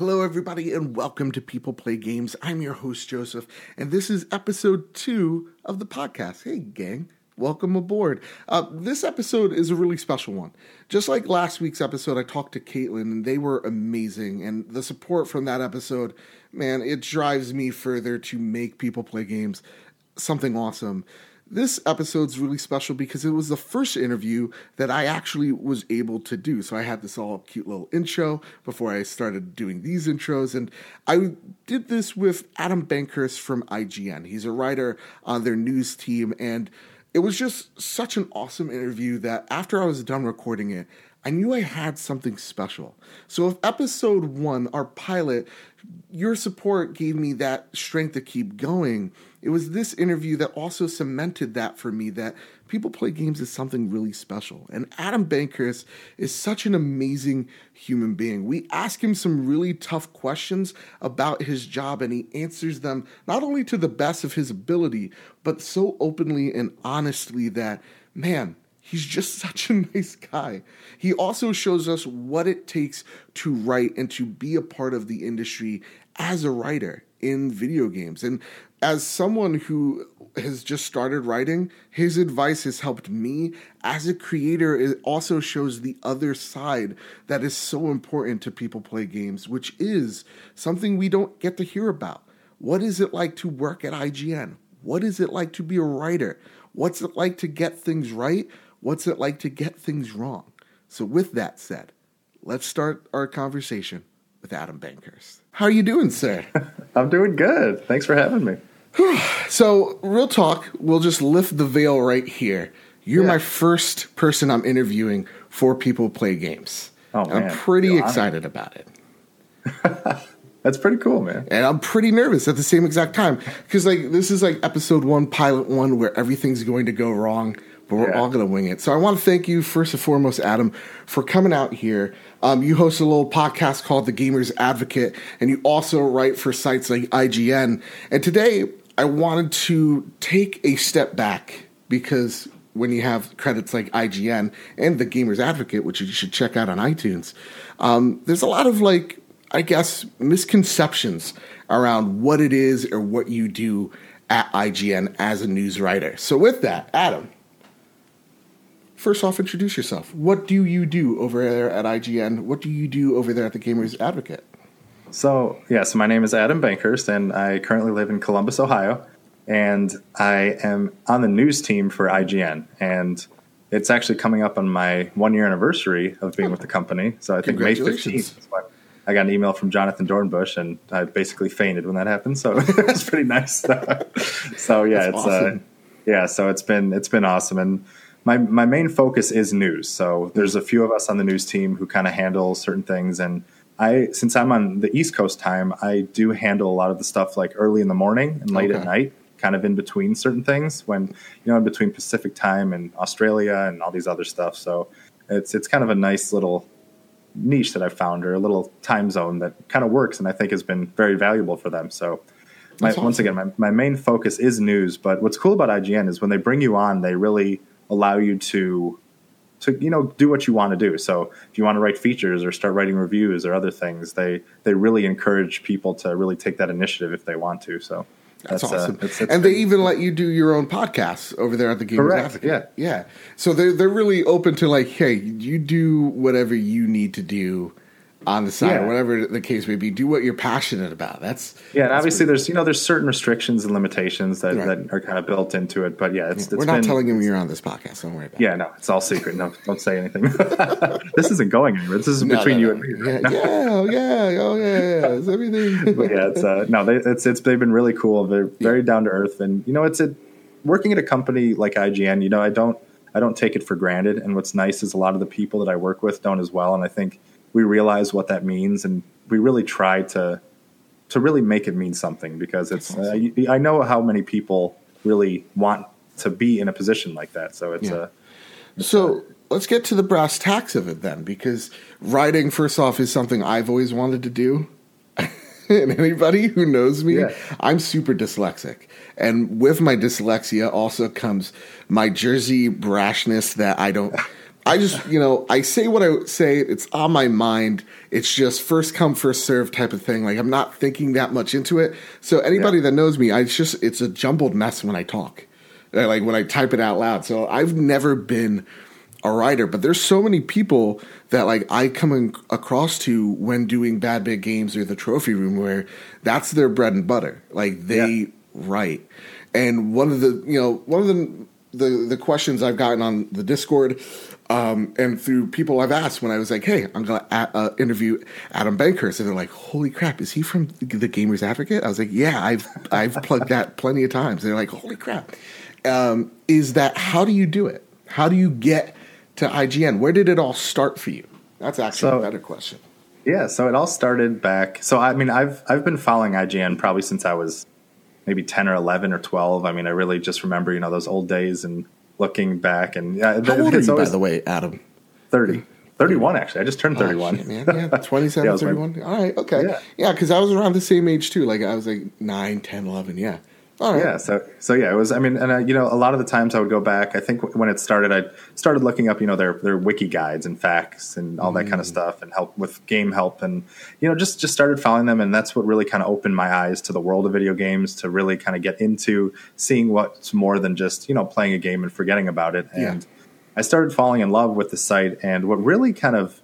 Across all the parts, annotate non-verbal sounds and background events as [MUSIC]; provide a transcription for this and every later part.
Hello, everybody, and welcome to People Play Games. I'm your host, Joseph, and this is episode two of the podcast. Hey, gang, welcome aboard. Uh, this episode is a really special one. Just like last week's episode, I talked to Caitlin, and they were amazing. And the support from that episode, man, it drives me further to make People Play Games something awesome. This episode's really special because it was the first interview that I actually was able to do. So I had this all cute little intro before I started doing these intros. And I did this with Adam Bankhurst from IGN. He's a writer on their news team. And it was just such an awesome interview that after I was done recording it, I knew I had something special. So, if episode one, our pilot, your support gave me that strength to keep going, it was this interview that also cemented that for me that people play games is something really special. And Adam Bankhurst is such an amazing human being. We ask him some really tough questions about his job, and he answers them not only to the best of his ability, but so openly and honestly that, man, He's just [LAUGHS] such a nice guy. He also shows us what it takes to write and to be a part of the industry as a writer in video games. And as someone who has just started writing, his advice has helped me as a creator. It also shows the other side that is so important to people play games, which is something we don't get to hear about. What is it like to work at IGN? What is it like to be a writer? What's it like to get things right? What's it like to get things wrong? So, with that said, let's start our conversation with Adam Bankhurst. How are you doing, sir? [LAUGHS] I'm doing good. Thanks for having me. [SIGHS] so, real talk, we'll just lift the veil right here. You're yeah. my first person I'm interviewing for People Play Games. Oh, man. I'm pretty excited about it. [LAUGHS] That's pretty cool, man. And I'm pretty nervous at the same exact time because, like, this is like episode one, pilot one, where everything's going to go wrong but we're yeah. all going to wing it. So I want to thank you first and foremost, Adam, for coming out here. Um, you host a little podcast called The Gamer's Advocate, and you also write for sites like IGN. And today, I wanted to take a step back because when you have credits like IGN and The Gamer's Advocate, which you should check out on iTunes, um, there's a lot of like, I guess, misconceptions around what it is or what you do at IGN as a news writer. So, with that, Adam, first off, introduce yourself. What do you do over there at IGN? What do you do over there at the Gamers Advocate? So, yes, my name is Adam Bankhurst, and I currently live in Columbus, Ohio. And I am on the news team for IGN. And it's actually coming up on my one year anniversary of being with the company. So I think May 15th I got an email from Jonathan Dornbush, and I basically fainted when that happened. So [LAUGHS] it's pretty nice. so yeah, That's it's uh, awesome. uh, yeah. So it's been it's been awesome, and my my main focus is news. So there's a few of us on the news team who kind of handle certain things, and I since I'm on the East Coast time, I do handle a lot of the stuff like early in the morning and late okay. at night, kind of in between certain things. When you know in between Pacific time and Australia and all these other stuff. So it's it's kind of a nice little niche that I found or a little time zone that kind of works and I think has been very valuable for them. So my, awesome. once again, my, my main focus is news, but what's cool about IGN is when they bring you on, they really allow you to to you know do what you want to do. So if you want to write features or start writing reviews or other things, they they really encourage people to really take that initiative if they want to. So that's, that's uh, awesome. Uh, it's, it's and they even let you do your own podcasts over there at the Advocate. Yeah, yeah. So they're they're really open to like, hey, you do whatever you need to do on the side yeah. or whatever the case may be. Do what you're passionate about. That's yeah. And that's obviously, there's you know there's certain restrictions and limitations that, right. that are kind of built into it. But yeah, it's, yeah. it's we're not been, telling him you're on this podcast. Don't worry about. Yeah, it. no, it's all secret. No, don't say anything. [LAUGHS] this isn't going anywhere. This is no, between no, no, you and me. Right yeah, yeah, oh yeah, oh yeah, yeah. It's everything. [LAUGHS] but yeah, it's uh, no, they, it's it's they've been really cool. They're very down to earth, and you know, it's a working at a company like IGN. You know, I don't I don't take it for granted. And what's nice is a lot of the people that I work with don't as well. And I think we realize what that means, and we really try to to really make it mean something because it's. Uh, I know how many people really want to be in a position like that, so it's yeah. a. so let's get to the brass tacks of it then, because writing, first off, is something I've always wanted to do. [LAUGHS] and anybody who knows me, yeah. I'm super dyslexic. And with my dyslexia also comes my Jersey brashness that I don't I just, you know, I say what I say. It's on my mind. It's just first come, first serve type of thing. Like I'm not thinking that much into it. So anybody Yeah. that knows me, I it's just it's a jumbled mess when I talk, like when I type it out loud. So I've never been a writer, but there's so many people that like I come in, across to when doing Bad Bit Games or the Trophy Room, where that's their bread and butter. Like they Yeah. write, and one of the you know one of the the the questions I've gotten on the Discord. Um, and through people I've asked when I was like, "Hey, I'm gonna uh, interview Adam Bankhurst," and they're like, "Holy crap, is he from the Gamers Advocate?" I was like, "Yeah, I've I've plugged that plenty of times." And they're like, "Holy crap!" Um, is that how do you do it? How do you get to IGN? Where did it all start for you? That's actually So- a better question. Yeah, so it all started back. So I mean, I've I've been following IGN probably since I was maybe ten or eleven or twelve. I mean, I really just remember you know those old days and looking back and yeah, How old are you, by the way, Adam? 30. 31 actually. I just turned Oh, 31. shit, man. [LAUGHS] Yeah, 27, Yeah, I was like- 31. All right, okay. Yeah. Yeah, because I was around the same age too. Like I was like 9, 10, 11. Yeah. Right. Yeah, so so yeah, it was. I mean, and uh, you know, a lot of the times I would go back. I think when it started, I started looking up, you know, their their wiki guides and facts and all that kind of stuff, and help with game help, and you know, just just started following them, and that's what really kind of opened my eyes to the world of video games, to really kind of get into seeing what's more than just you know playing a game and forgetting about it, Yeah. and I started falling in love with the site, and what really kind of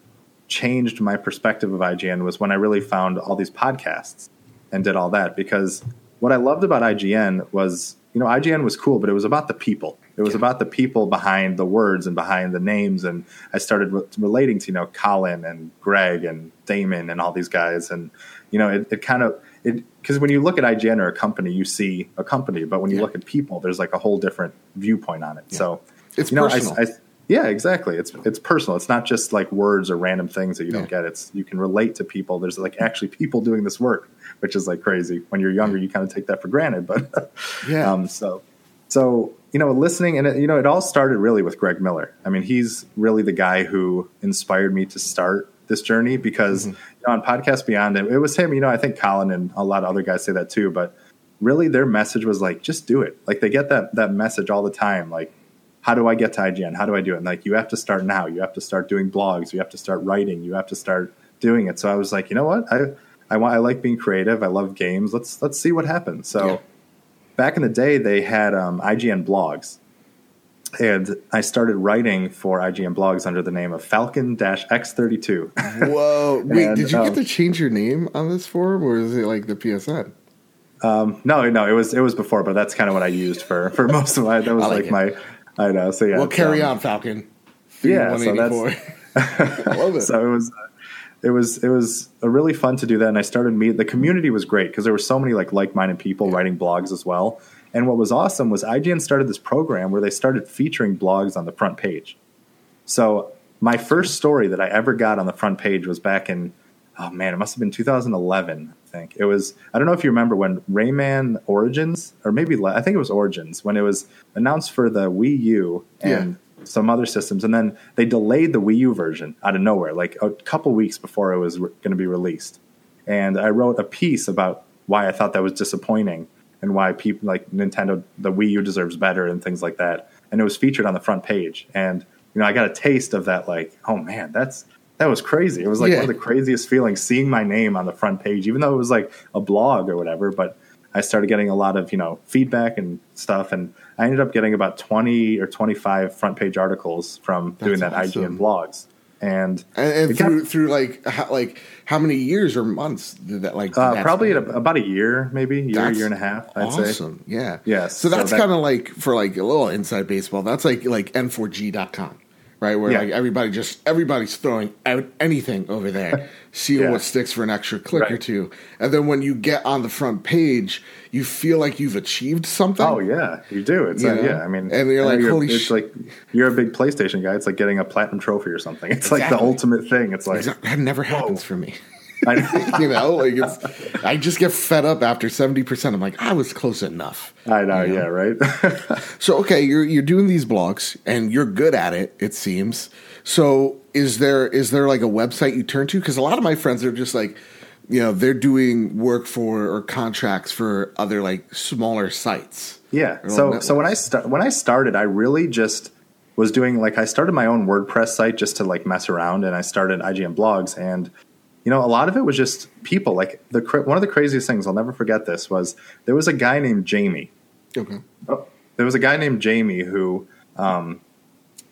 changed my perspective of IGN was when I really found all these podcasts and did all that because what I loved about IGN was, you know, IGN was cool, but it was about the people. It was about the people behind the words and behind the names. And I started re- relating to, you know, Colin and Greg and Damon and all these guys. And, you know, it, it kind of, it, because when you look at IGN or a company, you see a company, but when you Yeah. look at people, there's like a whole different viewpoint on it. So, It's you know, personal. I, I, yeah, exactly. It's it's personal. It's not just like words or random things that you don't get. It's you can relate to people. There's like actually people doing this work, which is like crazy. When you're younger, you kind of take that for granted. But [LAUGHS] Yeah. um, so so you know, listening and it, you know, it all started really with Greg Miller. I mean, he's really the guy who inspired me to start this journey because Mm-hmm. you know, on Podcast Beyond, it, it was him. You know, I think Colin and a lot of other guys say that too, but really their message was like just do it like they get that that message all the time like how do i get to ign how do i do it? And like you have to start now. You have to start doing blogs. You have to start writing. You have to start doing it. So i was like you know what? I i want i like being creative. I love games. Let's let's see what happens. So Yeah. back in the day they had um, ign blogs. And i started writing for ign blogs under the name of falcon-x32 [LAUGHS] Whoa. Wait, And, did you um, get to change your name on this forum or is it like the PSN? No, no, it was it was before, but that's kind of what I used for for [LAUGHS] most of my. That was I like like, my. I know. So yeah. Well, carry um, on, Falcon. Yeah, so 184. [LAUGHS] [LAUGHS] I love it. So it was, it was it was a really fun to do that, and I started meet. The community was great because there were so many like like minded people writing blogs as well. And what was awesome was IGN started this program where they started featuring blogs on the front page. So my first story that I ever got on the front page was back in oh man, it must have been 2011. I think it was. I don't know if you remember when Rayman Origins, or maybe I think it was Origins, when it was announced for the Wii U and some other systems, and then they delayed the Wii U version out of nowhere, like a couple weeks before it was re- going to be released. And I wrote a piece about why I thought that was disappointing and why people like Nintendo, the Wii U deserves better and things like that. And it was featured on the front page. And you know, I got a taste of that. Like, oh man, that's that was crazy. It was like Yeah. one of the craziest feelings seeing my name on the front page, even though it was like a blog or whatever. But I started getting a lot of you know feedback and stuff, and I ended up getting about twenty or twenty five front page articles from doing that That's awesome. IGN blogs. And, And, and it got- through through like how, like how many years or months did that like uh, probably a, about a year, maybe year, That's year and a half. I'd say. awesome. Yeah. Yes, So so that's that- kind of like for like a little inside baseball. That's like like n4g.com. Right, where Yeah. like everybody just everybody's throwing out anything over there, [LAUGHS] seeing Yeah. what sticks for an extra click or two, and then when you get on the front page, you feel like you've achieved something. Oh yeah, you do. It's You know? yeah. I mean, And you're know like, holy it's sh- like you're a big PlayStation guy. It's like getting a platinum trophy or something. It's like the ultimate thing. It's like that never happens for me. [LAUGHS] I, you know, like it's I just get fed up after seventy percent. I'm like, I was close enough. I know. You Yeah, right. [LAUGHS] So okay, you're you're doing these blogs and you're good at it. It seems. So is there is there like a website you turn to? Because a lot of my friends are just like, you know, they're doing work for or contracts for other like smaller sites. Yeah. So little so when I networks. sta- when I started, I really just was doing like I started my own WordPress site just to like mess around, and I started IGN blogs, and you know a lot of it was just people. Like the one of the craziest things I'll never forget this was there was a guy named Jamie. Okay. Oh, there was a guy named Jamie who um,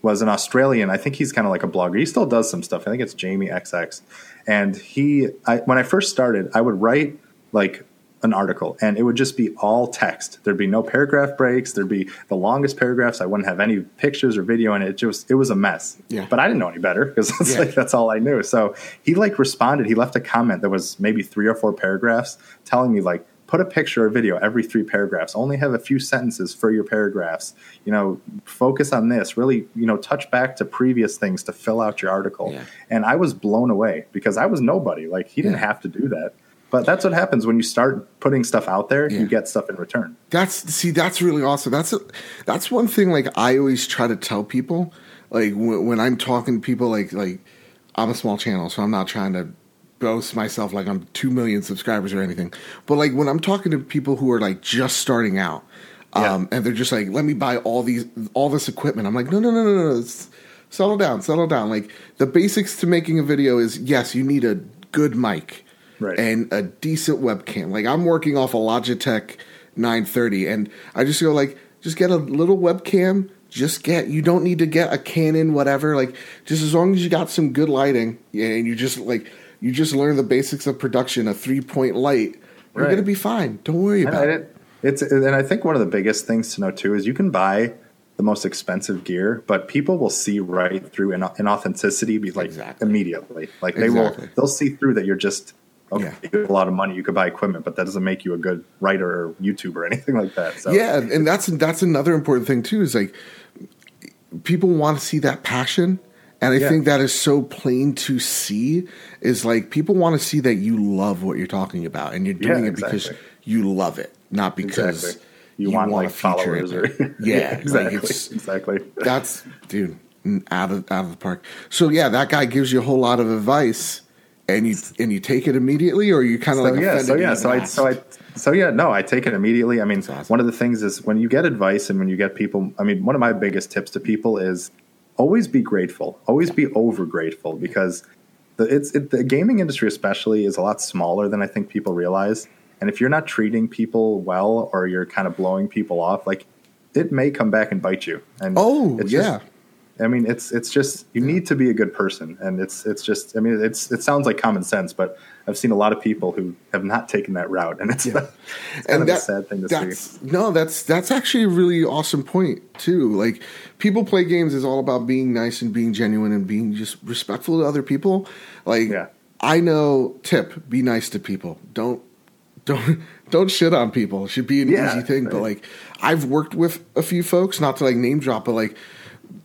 was an Australian. I think he's kind of like a blogger. He still does some stuff. I think it's Jamie XX, and he I, when I first started, I would write like an article and it would just be all text. There'd be no paragraph breaks. There'd be the longest paragraphs. I wouldn't have any pictures or video in it. just it was a mess. Yeah. But I didn't know any better because that's Yeah. [LAUGHS] like that's all I knew. So he like responded. He left a comment that was maybe three or four paragraphs telling me like put a picture or video every three paragraphs. Only have a few sentences for your paragraphs. You know, focus on this. Really, you know, touch back to previous things to fill out your article. Yeah. And I was blown away because I was nobody. Like he didn't have to do that. But that's what happens when you start putting stuff out there. Yeah. You get stuff in return. That's see, that's really awesome. That's a, that's one thing. Like I always try to tell people, like when, when I'm talking to people, like like I'm a small channel, so I'm not trying to boast myself like I'm two million subscribers or anything. But like when I'm talking to people who are like just starting out, um, and they're just like, let me buy all these all this equipment. I'm like, no, no, no, no, no. It's, settle down, settle down. Like the basics to making a video is yes, you need a good mic Right. and a decent webcam. Like I'm working off a Logitech 930, and I just go like, just get a little webcam. Just get. You don't need to get a Canon, whatever. Like just as long as you got some good lighting, and you just like you just learn the basics of production, a three point light. You're Right. gonna be fine. Don't worry And about it. it's and I think one of the biggest things to know too is you can buy the most expensive gear, but people will see right through an, an authenticity be like Exactly. immediately. Like they Exactly. will they'll see through that you're just okay, Yeah. you have a lot of money, you could buy equipment, but that doesn't make you a good writer or YouTuber or [LAUGHS] anything like that. So Yeah, and that's that's another important thing too. Is like people want to see that passion, and I Yeah. think that is so plain to see. Is like people want to see that you love what you're talking about, and you're Yeah, doing it because you love it, not because Exactly. You, want, like a feature followers or [LAUGHS] yeah, exactly, Like exactly. that's dude out of out of the park. So yeah, that guy gives you a whole lot of advice, and you and you take it immediately, or you kind of so like yeah, so yeah, so I, so I, so yeah, no, I take it immediately. I mean, awesome. one of the things is when you get advice and when you get people. I mean, one of my biggest tips to people is always be grateful, always be over grateful because the it's it, the gaming industry especially is a lot smaller than I think people realize. And if you're not treating people well or you're kind of blowing people off, like it may come back and bite you. And Oh, it's yeah. just- I mean, it's it's just you need to be a good person, and it's it's just. I mean, it's it sounds like common sense, but I've seen a lot of people who have not taken that route, and it's, it's kind of a sad thing to see. No, that's that's actually a really awesome point too. Like people play games is all about being nice and being genuine and being just respectful to other people. Like Yeah. I know tip, be nice to people. Don't don't [LAUGHS] don't shit on people. It should be an Yeah, easy thing. But like I've worked with a few folks, not to like name drop, but like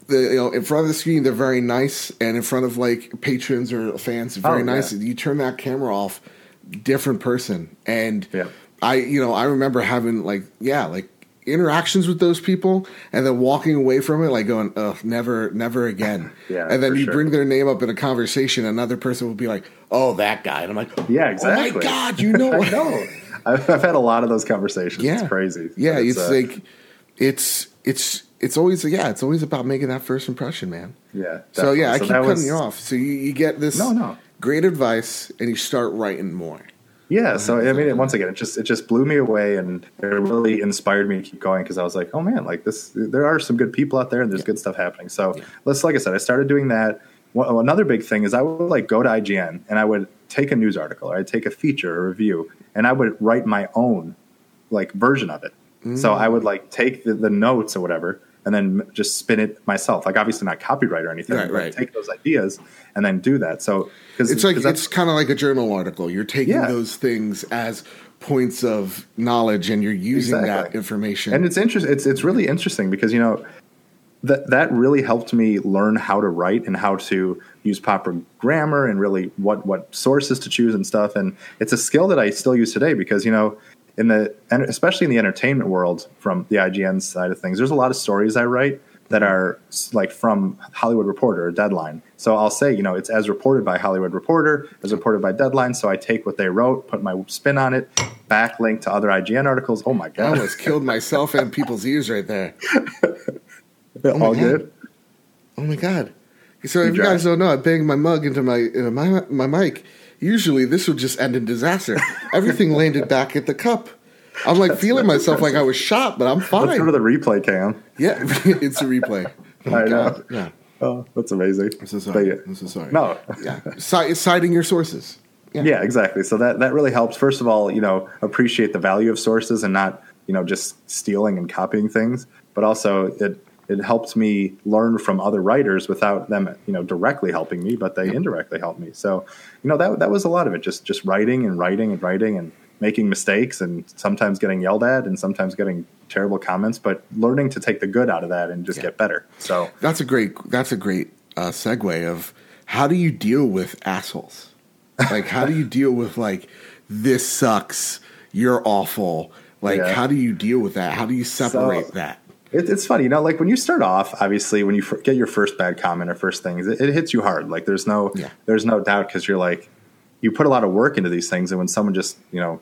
the you know in front of the screen they're very nice, and in front of like patrons or fans very Oh, yeah. nice. You turn that camera off, different person. And Yeah. I you know I remember having like yeah like interactions with those people and then walking away from it like going ugh never never again [LAUGHS] Yeah, and then you sure. bring their name up in a conversation another person will be like oh that guy and I'm like Yeah, exactly. oh my god you know [LAUGHS] I know. I've, I've had a lot of those conversations. yeah It's crazy. yeah But it's, uh, like it's it's it's always yeah it's always about making that first impression man yeah. so yeah I definitely. keep cutting was- you off so you, you get this No, no. great advice and you start writing more Yeah, so I mean, uh-huh. once again, it just it just blew me away, and it really inspired me to keep going because I was like, oh man, like this, there are some good people out there, and there's good stuff happening. So Yeah. let's, like I said, I started doing that. Well, another big thing is I would like go to IGN and I would take a news article or I'd take a feature or review, and I would write my own like version of it. So mm. I would like take the, the notes or whatever, and then just spin it myself. Like obviously not copyright or anything, Right, but right. take those ideas and then do that. So because It's like it's kind of like a journal article. You're taking Yeah. those things as points of knowledge, and you're using that information. and it's interesting. It's it's really interesting because you know that that really helped me learn how to write and how to use proper grammar and really what what sources to choose and stuff. And it's a skill that I still use today because you know in the and especially in the entertainment world from the IGN side of things, there's a lot of stories I write that mm-hmm. are like from Hollywood Reporter or Deadline. So I'll say, you know, it's as reported by Hollywood Reporter, as reported by Deadline. So I take what they wrote, put my spin on it, backlink to other IGN articles. Oh my god, I almost killed [LAUGHS] myself and people's ears right there. Oh all God. good. Oh my god! So if you guys don't know, I banged my mug into my into my my mic. Usually, this would just end in disaster. Everything landed back at the cup. I'm like That's feeling myself like I was shot, but I'm fine. Let's go to the replay cam. Yeah, [LAUGHS] it's a replay. Oh [LAUGHS] I know. Yeah. Oh, that's amazing. I'm so sorry. I'm so sorry. No. yeah. C- citing your sources. Yeah. yeah, exactly. So that that really helps. First of all, you know, appreciate the value of sources and not you know just stealing and copying things. But also, it it helped me learn from other writers without them you know directly helping me, but they yeah. indirectly helped me. So you know that that was a lot of it. Just just writing and writing and writing and making mistakes and sometimes getting yelled at and sometimes getting terrible comments, but learning to take the good out of that and just yeah. get better. So that's a great that's a great uh, segue of how do you deal with assholes? Like how do you [LAUGHS] deal with like this sucks, you're awful. Like yeah. how do you deal with that? How do you separate so, that? It, it's funny, you know, like when you start off, obviously, when you get your first bad comment or first things, it, it hits you hard. Like there's no, yeah. there's no doubt because you're like, you put a lot of work into these things, and when someone just, you know,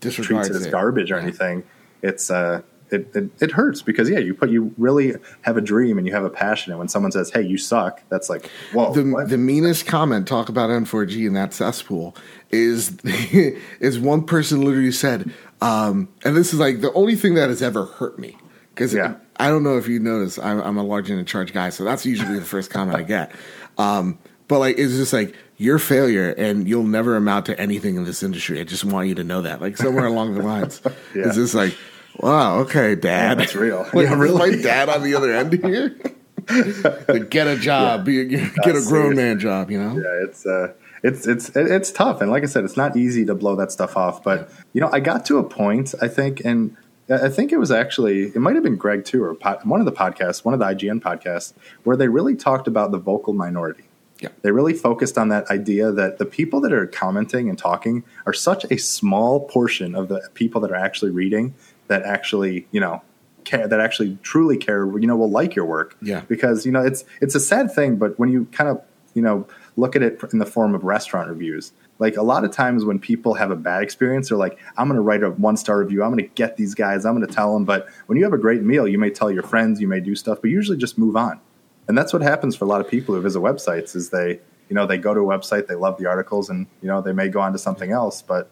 treats it as garbage or anything, it's uh, it, it, it hurts because yeah, you put you really have a dream and you have a passion, and when someone says, "Hey, you suck," that's like whoa. The, what? the meanest comment talk about N4G in that cesspool is [LAUGHS] is one person literally said, um, and this is like the only thing that has ever hurt me because yeah. I don't know if you notice, I'm, I'm a large and in charge guy, so that's usually the first comment I [LAUGHS] get. Um, but like, it's just like your failure, and you'll never amount to anything in this industry. I just want you to know that. Like somewhere along the lines, [LAUGHS] yeah. it's just like, wow, okay, Dad, yeah, that's real. [LAUGHS] like, yeah, really? my dad on the other end here. get a job, yeah. be, get a grown man job. You know? Yeah, it's. uh it's it's it's tough, and like I said, it's not easy to blow that stuff off. But you know, I got to a point, I think, and I think it was actually it might have been Greg too, or one of the podcasts, one of the IGN podcasts, where they really talked about the vocal minority. Yeah. They really focused on that idea that the people that are commenting and talking are such a small portion of the people that are actually reading that actually, you know, care that actually truly care, you know, will like your work. Yeah. Because, you know, it's it's a sad thing, but when you kind of, you know, look at it in the form of restaurant reviews, like a lot of times when people have a bad experience, they're like, I'm going to write a one star review. I'm going to get these guys. I'm going to tell them. But when you have a great meal, you may tell your friends, you may do stuff, but usually just move on. And that's what happens for a lot of people who visit websites is they, you know, they go to a website, they love the articles and, you know, they may go on to something else. But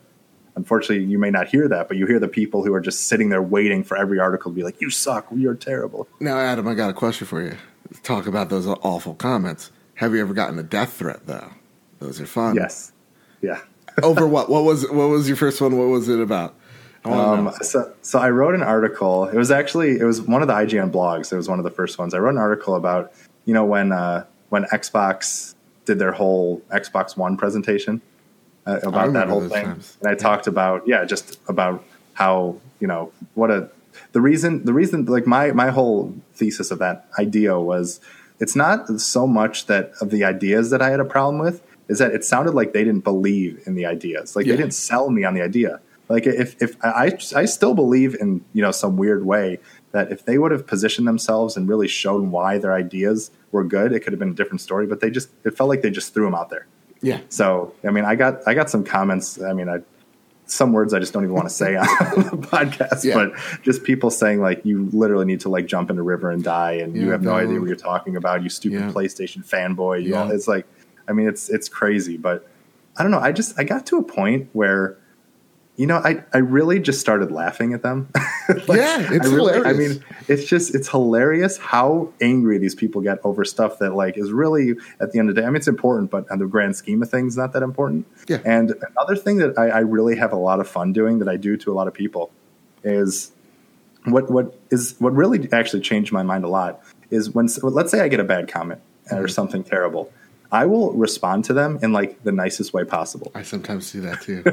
unfortunately, you may not hear that, but you hear the people who are just sitting there waiting for every article to be like, you suck. You're terrible. Now, Adam, I got a question for you. Talk about those awful comments. Have you ever gotten a death threat though? Those are fun. Yes. Yeah. [LAUGHS] Over what? What was what was your first one? What was it about? Um, so, so I wrote an article. It was actually it was one of the IGN blogs. It was one of the first ones. I wrote an article about you know when uh, when Xbox did their whole Xbox One presentation uh, about that whole thing, times. and I yeah. talked about yeah, just about how you know what a the reason the reason like my my whole thesis of that idea was it's not so much that of the ideas that I had a problem with is that it sounded like they didn't believe in the ideas like yeah. they didn't sell me on the idea like if if I I still believe in you know some weird way that if they would have positioned themselves and really shown why their ideas were good, it could have been a different story. But they just it felt like they just threw them out there. Yeah. So I mean, I got I got some comments. I mean, I some words I just don't even want to say on [LAUGHS] the podcast, yeah. but just people saying like you literally need to like jump in a river and die, and yeah, you have no, no, idea what you're talking about. You stupid yeah. PlayStation fanboy. You know, it's like, I mean, it's it's crazy, but I don't know. I just I got to a point where you know, I, I really just started laughing at them. [LAUGHS] like, yeah, it's I really, hilarious. I mean, it's just it's hilarious how angry these people get over stuff that like is really at the end of the day. I mean, it's important, but on the grand scheme of things, not that important. Yeah. And another thing that I, I really have a lot of fun doing that I do to a lot of people is what what is what really actually changed my mind a lot is when let's say I get a bad comment mm-hmm. or something terrible I will respond to them in like the nicest way possible. I sometimes do that too.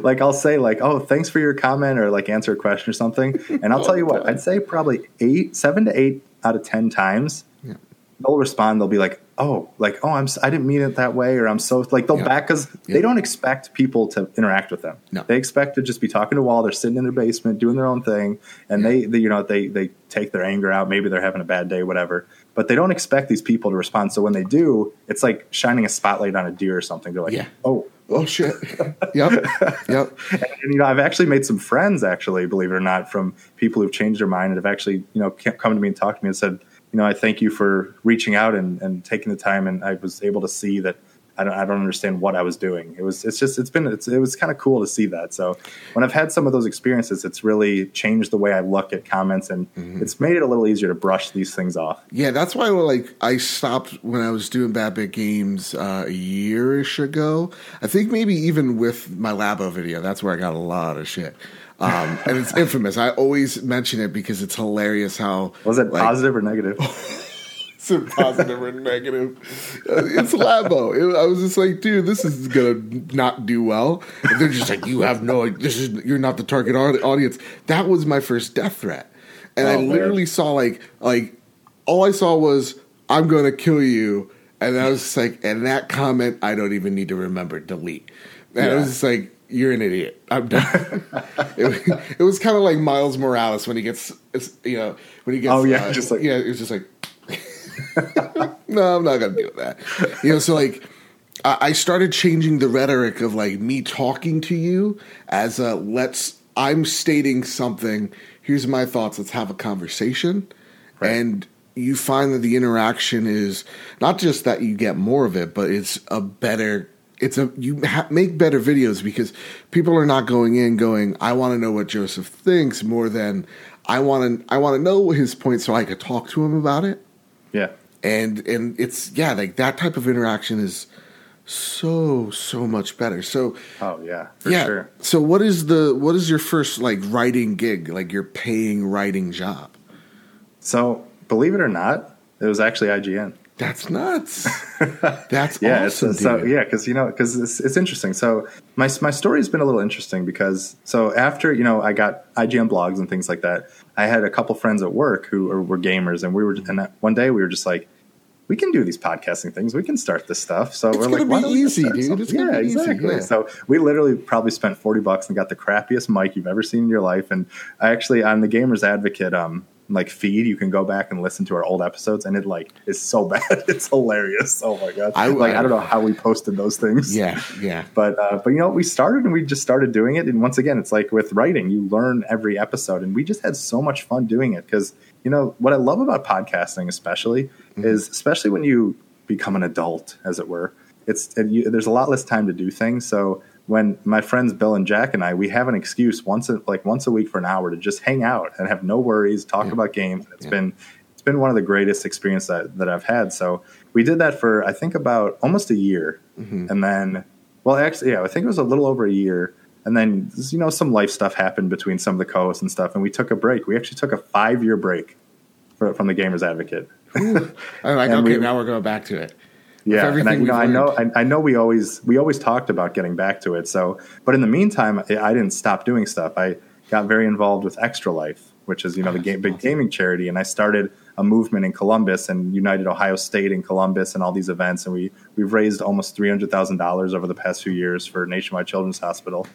[LAUGHS] like I'll say like, "Oh, thanks for your comment," or like answer a question or something, and I'll oh, [LAUGHS] tell you what, I'd say probably eight, seven to eight out of ten times, yeah. they'll respond. They'll be like, "Oh, like oh, I'm I didn't mean it that way," or "I'm so like they'll yeah. back because yeah. they don't expect people to interact with them. No. They expect to just be talking to a wall. They're sitting in their basement doing their own thing, and they, they you know they they take their anger out. Maybe they're having a bad day, whatever but they don't expect these people to respond. So when they do, it's like shining a spotlight on a deer or something. They're like, yeah. oh, oh shit, [LAUGHS] yep, yep. And, and, you know, I've actually made some friends, actually, believe it or not, from people who've changed their mind and have actually, you know, come to me and talked to me and said, you know, I thank you for reaching out and, and taking the time. And I was able to see that I don't, I don't understand what I was doing. It was, it's just, it's been, it's, it was kind of cool to see that. So when I've had some of those experiences, it's really changed the way I look at comments and mm-hmm. it's made it a little easier to brush these things off. Yeah. That's why like I stopped when I was doing Bad Bit Games uh, a yearish ago. I think maybe even with my Labo video, that's where I got a lot of shit. Um, and it's [LAUGHS] infamous. I always mention it because it's hilarious how was it like, positive or negative? [LAUGHS] positive or negative. It's Labo. It, I was just like, dude, this is gonna not do well. And they're just like, you have no. This is you're not the target audience. That was my first death threat, and oh, I literally man. saw like like all I saw was I'm gonna kill you, and I was just like, and that comment I don't even need to remember. Delete. And yeah. I was just like, you're an idiot. I'm done. [LAUGHS] it, it, was kind of like Miles Morales when he gets, you know, when he gets. Oh yeah, uh, just like yeah, it was just like. [LAUGHS] no, I'm not gonna do that. You know, so like. I started changing the rhetoric of like me talking to you as a let's I'm stating something. Here's my thoughts. Let's have a conversation. Right. And you find that the interaction is not just that you get more of it, but it's a better it's a you ha- make better videos because people are not going in going I want to know what Joseph thinks more than I want to I want to know his point so I could talk to him about it. Yeah. And and it's yeah, like that type of interaction is so so much better. So Oh yeah, yeah. Sure. So what is the what is your first like writing gig, like your paying writing job? So, believe it or not, it was actually IGN. That's nuts. [LAUGHS] That's yeah. Awesome, so yeah, because you know, because it's, it's interesting. So my my story has been a little interesting because so after you know I got IGN blogs and things like that, I had a couple friends at work who are, were gamers, and we were and one day we were just like, we can do these podcasting things. We can start this stuff. So it's we're like, why don't easy, we dude. It's yeah, exactly. Yeah. So we literally probably spent forty bucks and got the crappiest mic you've ever seen in your life. And I actually, I'm the Gamers Advocate. Um, like feed, you can go back and listen to our old episodes, and it like is so [LAUGHS] bad. it's hilarious. Oh my god! I like I, don't know how we posted those things. Yeah, yeah. But uh, but you know we started and we just started doing it, and once again, it's like with writing, you learn every episode, and we just had so much fun doing it because you know what I love about podcasting, especially, mm-hmm. is especially when you become an adult, as it were. It's it, you, there's a lot less time to do things, so when my friends Bill and Jack and I, we have an excuse once a, like once a week for an hour to just hang out and have no worries, talk yeah. about games. It's yeah. been it's been one of the greatest experiences that, that I've had. So we did that for I think about almost a year, mm-hmm. and then well, actually, yeah, I think it was a little over a year. And then you know some life stuff happened between some of the co-hosts and stuff, and we took a break. We actually took a five year break for, from the Gamers Advocate. I'm like, [LAUGHS] okay, we, now we're going back to it. Yeah, and I, you know, I know, I, I, know, we always we always talked about getting back to it. So, but in the meantime, I, I didn't stop doing stuff. I got very involved with Extra Life, which is you know the game, big gaming charity, and I started a movement in Columbus and United Ohio State in Columbus and all these events, and we we've raised almost three hundred thousand dollars over the past few years for Nationwide Children's Hospital,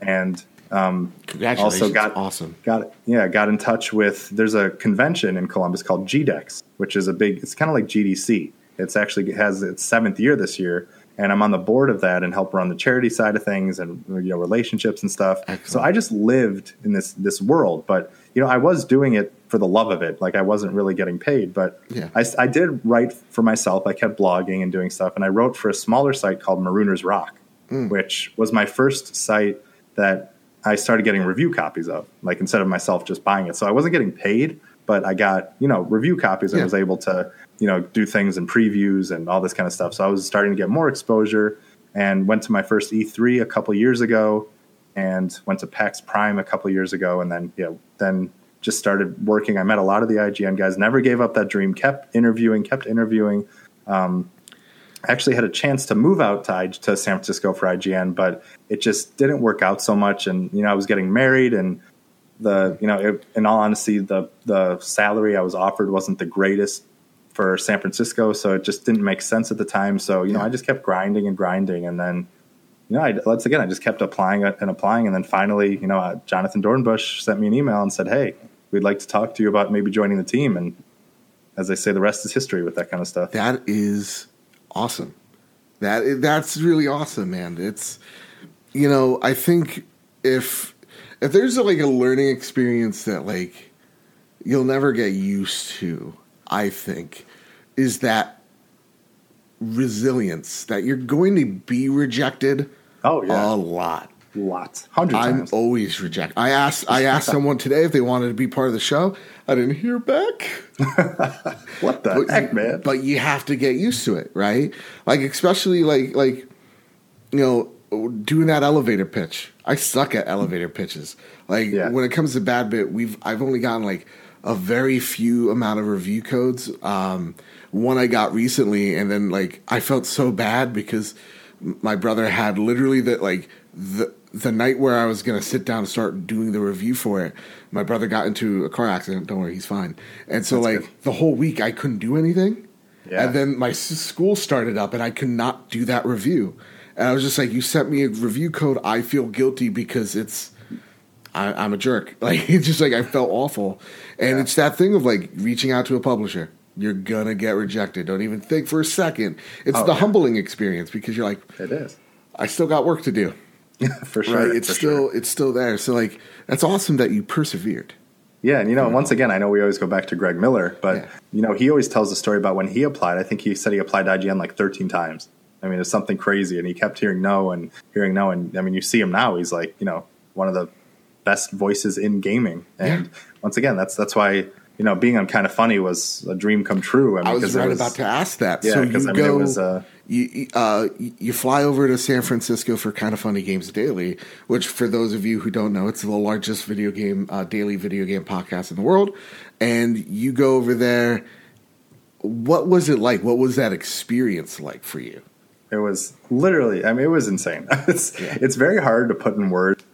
and um, also got awesome. Got yeah, got in touch with. There's a convention in Columbus called GDEX, which is a big. It's kind of like GDC it's actually has its seventh year this year, and I'm on the board of that and help run the charity side of things and you know relationships and stuff. Excellent. So I just lived in this this world, but you know I was doing it for the love of it. Like I wasn't really getting paid, but yeah. I, I did write for myself. I kept blogging and doing stuff, and I wrote for a smaller site called Marooners Rock, mm. which was my first site that I started getting review copies of. Like instead of myself just buying it, so I wasn't getting paid, but I got you know review copies. Yeah. I was able to you know do things and previews and all this kind of stuff. So I was starting to get more exposure and went to my first E3 a couple years ago and went to PAX Prime a couple years ago and then you know then just started working. I met a lot of the IGN guys. Never gave up that dream. Kept interviewing. Kept interviewing. Um, actually had a chance to move out to, to San Francisco for IGN, but it just didn't work out so much. And you know, I was getting married, and the you know, it, in all honesty, the the salary I was offered wasn't the greatest for San Francisco, so it just didn't make sense at the time. So you know, I just kept grinding and grinding, and then you know, I, once again, I just kept applying and applying, and then finally, you know, uh, Jonathan Dornbush sent me an email and said, "Hey, we'd like to talk to you about maybe joining the team." And as they say, the rest is history with that kind of stuff. That is awesome. That that's really awesome, man. It's you know, I think if if there's a, like a learning experience that like you'll never get used to I think, is that resilience that you're going to be rejected Oh yeah, a lot. lots, hundreds I'm times. always rejected. I asked I asked [LAUGHS] someone today if they wanted to be part of the show. I didn't hear back. [LAUGHS] what the But heck, you, man? But you have to get used to it, right? Like especially like like you know doing that elevator pitch. I suck at elevator pitches. Like Yeah. when it comes to bad bit, we've I've only gotten like a very few amount of review codes. Um, one I got recently, and then like I felt so bad because my brother had literally that like the the night where I was gonna sit down and start doing the review for it. My brother got into a car accident. Don't worry, he's fine. And so That's like good. the whole week I couldn't do anything. Yeah. And then my s- school started up, and I could not do that review. And I was just like, "You sent me a review code. I feel guilty because it's I, I'm a jerk. [LAUGHS] Like it's just like I felt awful, and Yeah. it's that thing of like reaching out to a publisher. You're gonna get rejected. Don't even think for a second. It's Oh, the yeah. humbling experience because you're like, it is I still got work to do. [LAUGHS] for sure. right? It's for still sure. it's still there. So like that's awesome that you persevered. Yeah, and you know, once again, I know we always go back to Greg Miller, but Yeah. you know, he always tells the story about when he applied. I think he said he applied to IGN like 13 times. I mean, it's something crazy, and he kept hearing no and hearing no. And I mean, you see him now; he's like, you know, one of the best voices in gaming. And Yeah. once again, that's that's why you know, being on kind of funny was a dream come true. I mean, I was right about to ask that. Yeah, so 'cause, you I mean, it was, uh, you uh, you fly over to San Francisco for Kind of Funny Games Daily, which for those of you who don't know, it's the largest video game uh, daily video game podcast in the world. And you go over there. What was it like? What was that experience like for you? It was literally, I mean, it was insane. [LAUGHS] it's, it's very hard to put in words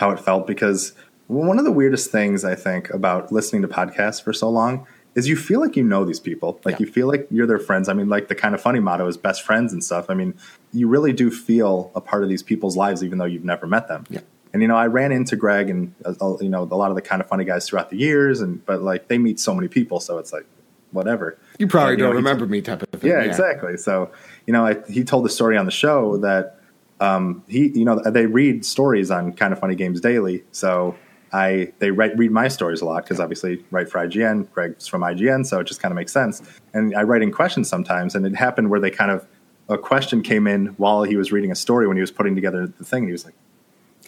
how it felt because one of the weirdest things I think about listening to podcasts for so long is you feel like you know these people. Like Yeah. you feel like you're their friends. I mean, like the kind of funny motto is best friends and stuff. I mean, you really do feel a part of these people's lives even though you've never met them. Yeah. And you know, I ran into Greg and uh, uh, you know a lot of the kind of funny guys throughout the years, and but like they meet so many people, so it's like whatever. You probably And, you don't know, remember me, type of thing. yeah, exactly. So, you know, I, he told the story on the show that um, he, you know, they read stories on Kind of Funny Games Daily. So I, they write, read my stories a lot because obviously write for IGN. Greg's from IGN, so it just kind of makes sense. And I write in questions sometimes, and it happened where they kind of a question came in while he was reading a story when he was putting together the thing, and he was like.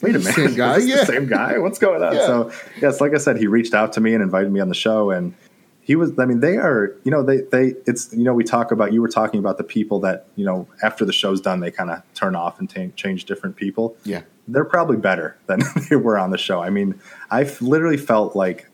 Wait a Same minute, [LAUGHS] guy, yeah. the same guy. What's going on? Yeah. So, yes, like I said, he reached out to me and invited me on the show, and he was i mean they are you know they they it's you know we talk about you were talking about the people that you know after the show's done they kind of turn off and ta- change different people. Yeah. they're probably better than [LAUGHS] they were on the show. I mean i literally felt like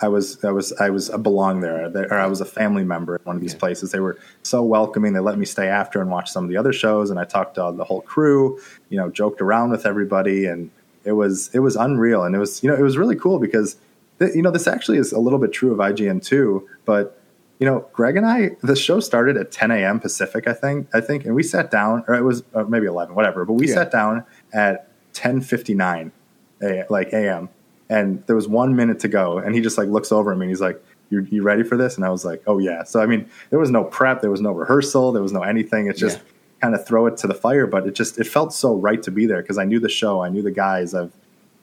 i was i was i was a belong there. There- or i was a family member at one of these Yeah. places. They were so welcoming. They let me stay after and watch some of the other shows and i talked to the whole crew you know joked around with everybody and it was it was unreal. And it was you know it was really cool because th- you know this actually is a little bit true of IGN too but you know Greg and I the show started at 10 a.m. Pacific I think I think and we sat down or it was uh, maybe 11 whatever but we Yeah. sat down at 10:59 a, like a.m. and there was one minute to go and he just like looks over at me and he's like you you ready for this and I was like oh yeah so I mean there was no prep there was no rehearsal there was no anything it's just Yeah. kind of throw it to the fire but it just it felt so right to be there because I knew the show I knew the guys I've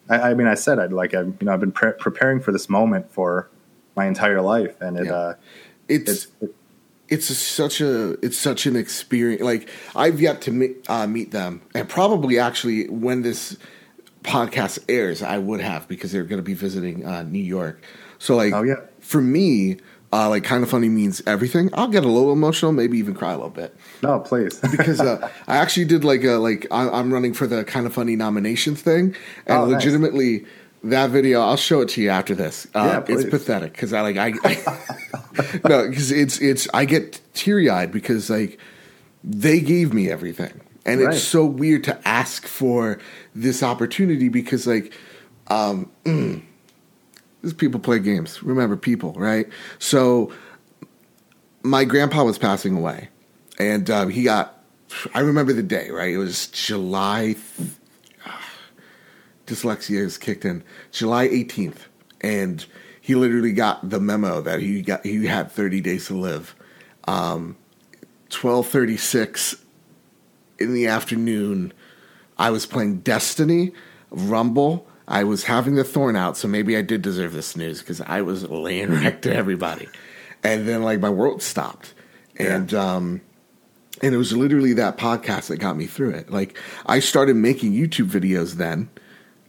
I, I mean, I said I'd like, I, you know, I've been pre- preparing for this moment for my entire life, and it, Yeah. uh, It's it's, it's a, such a it's such an experience. Like I've yet to meet, uh, meet them, and probably actually when this podcast airs, I would have because they're going to be visiting uh, New York. So like, Oh, yeah. for me, uh, like kind of funny means everything. I'll get a little emotional, maybe even cry a little bit no, please, [LAUGHS] because uh, [LAUGHS] I actually did like a like I, I'm running for the kind of funny nominations thing, and Oh, nice. legitimately. That video, I'll show it to you after this. Uh, Yeah, it's pathetic because I like I, [LAUGHS] no because it's it's I get teary eyed because like they gave me everything, and Right. it's so weird to ask for this opportunity because like um, mm, these people play games. Remember, people, right? So my grandpa was passing away, and um, he got. I remember the day, right? It was July. Dyslexia is kicked in July 18th, and he literally got the memo that he got. He had 30 days to live. Um, 12:36 in the afternoon, I was playing Destiny, Rumble. I was having the thorn out, so maybe I did deserve this news because I was laying [LAUGHS] wreck to everybody. and then like my world stopped, and um, and it was literally that podcast that got me through it. Like I started making YouTube videos then.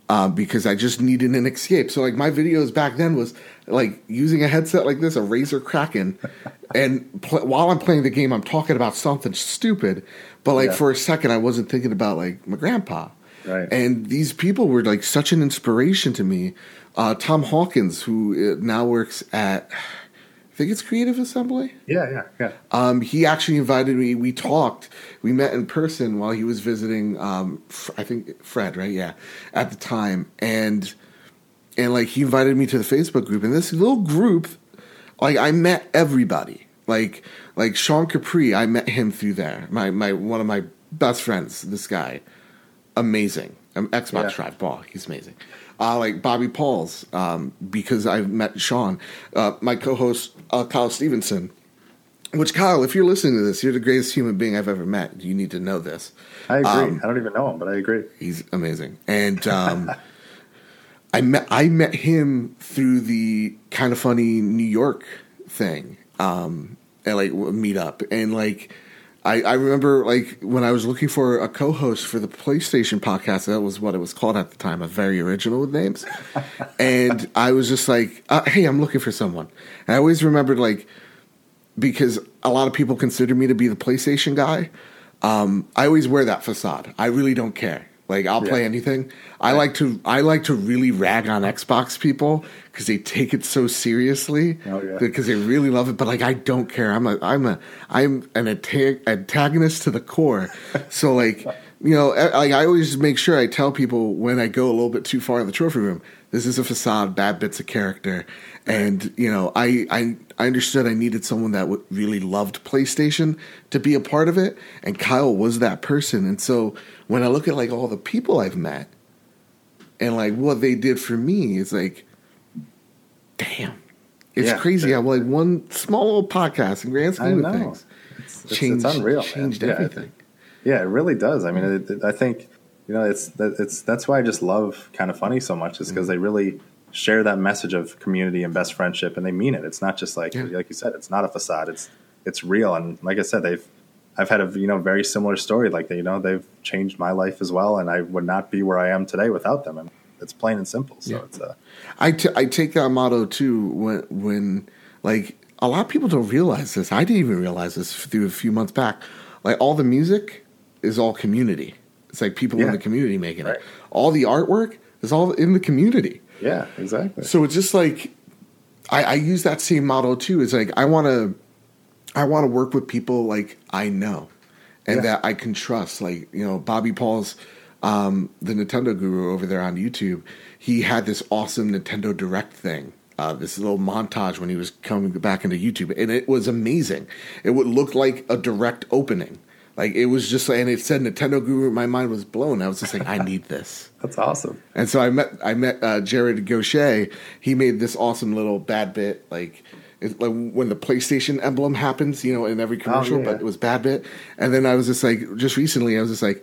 Uh, because I just needed an escape. So like my videos back then was like using a headset like this, a Razer Kraken, [LAUGHS] and pl- while I'm playing the game, I'm talking about something stupid. But like Yeah. for a second, I wasn't thinking about like my grandpa. Right. And these people were like such an inspiration to me. Uh, Tom Hawkins, who uh, now works at, I think it's Creative Assembly. Yeah, yeah, yeah. Um, he actually invited me. We talked. We met in person while he was visiting. Um, I think Fred, right? Yeah, at the time, and and like he invited me to the Facebook group. And this little group, like I met everybody. Like like Sean Capri, I met him through there. My my one of my best friends. This guy, amazing. Um, Xbox Yeah. Drive ball. He's amazing. Uh, like Bobby Pauls, um, because I've met Sean. Uh, my co-host uh, Kyle Stevenson. Which Kyle, if you're listening to this, you're the greatest human being I've ever met. You need to know this. I agree. Um, I don't even know him, but I agree. He's amazing, and um, [LAUGHS] I met I met him through the kind of funny New York thing, um, and like meet up, and like I, I remember like when I was looking for a co-host for the PlayStation podcast. That was what it was called at the time, a very original with names, [LAUGHS] and I was just like, uh, "Hey, I'm looking for someone." And I always remembered like because a lot of people consider me to be the PlayStation guy. Um, I always wear that facade. I really don't care. Like I'll play Yeah. anything. I like to. I like to really rag on Xbox people because they take it so seriously. Oh, yeah. Because they really love it. But like I don't care. I'm a. I'm a. I'm an anta- antagonist to the core. [LAUGHS] so like you know, like I always make sure I tell people when I go a little bit too far in the trophy room. This is a facade, bad bits of character, and you know, I I I understood I needed someone that really loved PlayStation to be a part of it, and Kyle was that person. And so when I look at like all the people I've met, and like what they did for me, it's like, damn, it's Yeah. crazy how like one small little podcast in grand scheme of things It's, it's, changed it's unreal. changed Yeah, everything. Yeah, it really does. I mean, it, it- I think you know it's it's that's why I just love kind of funny so much is Mm-hmm. because they really share that message of community and best friendship, and they mean it. It's not just like Yeah. like you said, it's not a facade. It's it's real, and like I said, they've I've had a you know very similar story like that. You know, they've changed my life as well, and I would not be where I am today without them. And it's plain and simple. So Yeah. it's uh, I, t- I take that motto too when when like a lot of people don't realize this. I didn't even realize this through a few months back. Like all the music is all community. It's like people in the community making Right. it. All the artwork is all in the community. Yeah, exactly. So it's just like I, I use that same model too. It's like I want to I want to work with people like I know and Yeah. that I can trust. Like you know, Bobby Paul's um, the Nintendo guru over there on YouTube. He had this awesome Nintendo Direct thing. Uh, this little montage when he was coming back into YouTube, and it was amazing. It would look like a direct opening, like it was just, and it said Nintendo Guru. My mind was blown. I was just like, I need [LAUGHS] this. That's awesome. And so I met I met uh, Jared Gaucher. He made this awesome little bad bit, like, it, like when the PlayStation emblem happens, you know, in every commercial. yeah. But it was bad bit. And then I was just like, just recently, I was just like,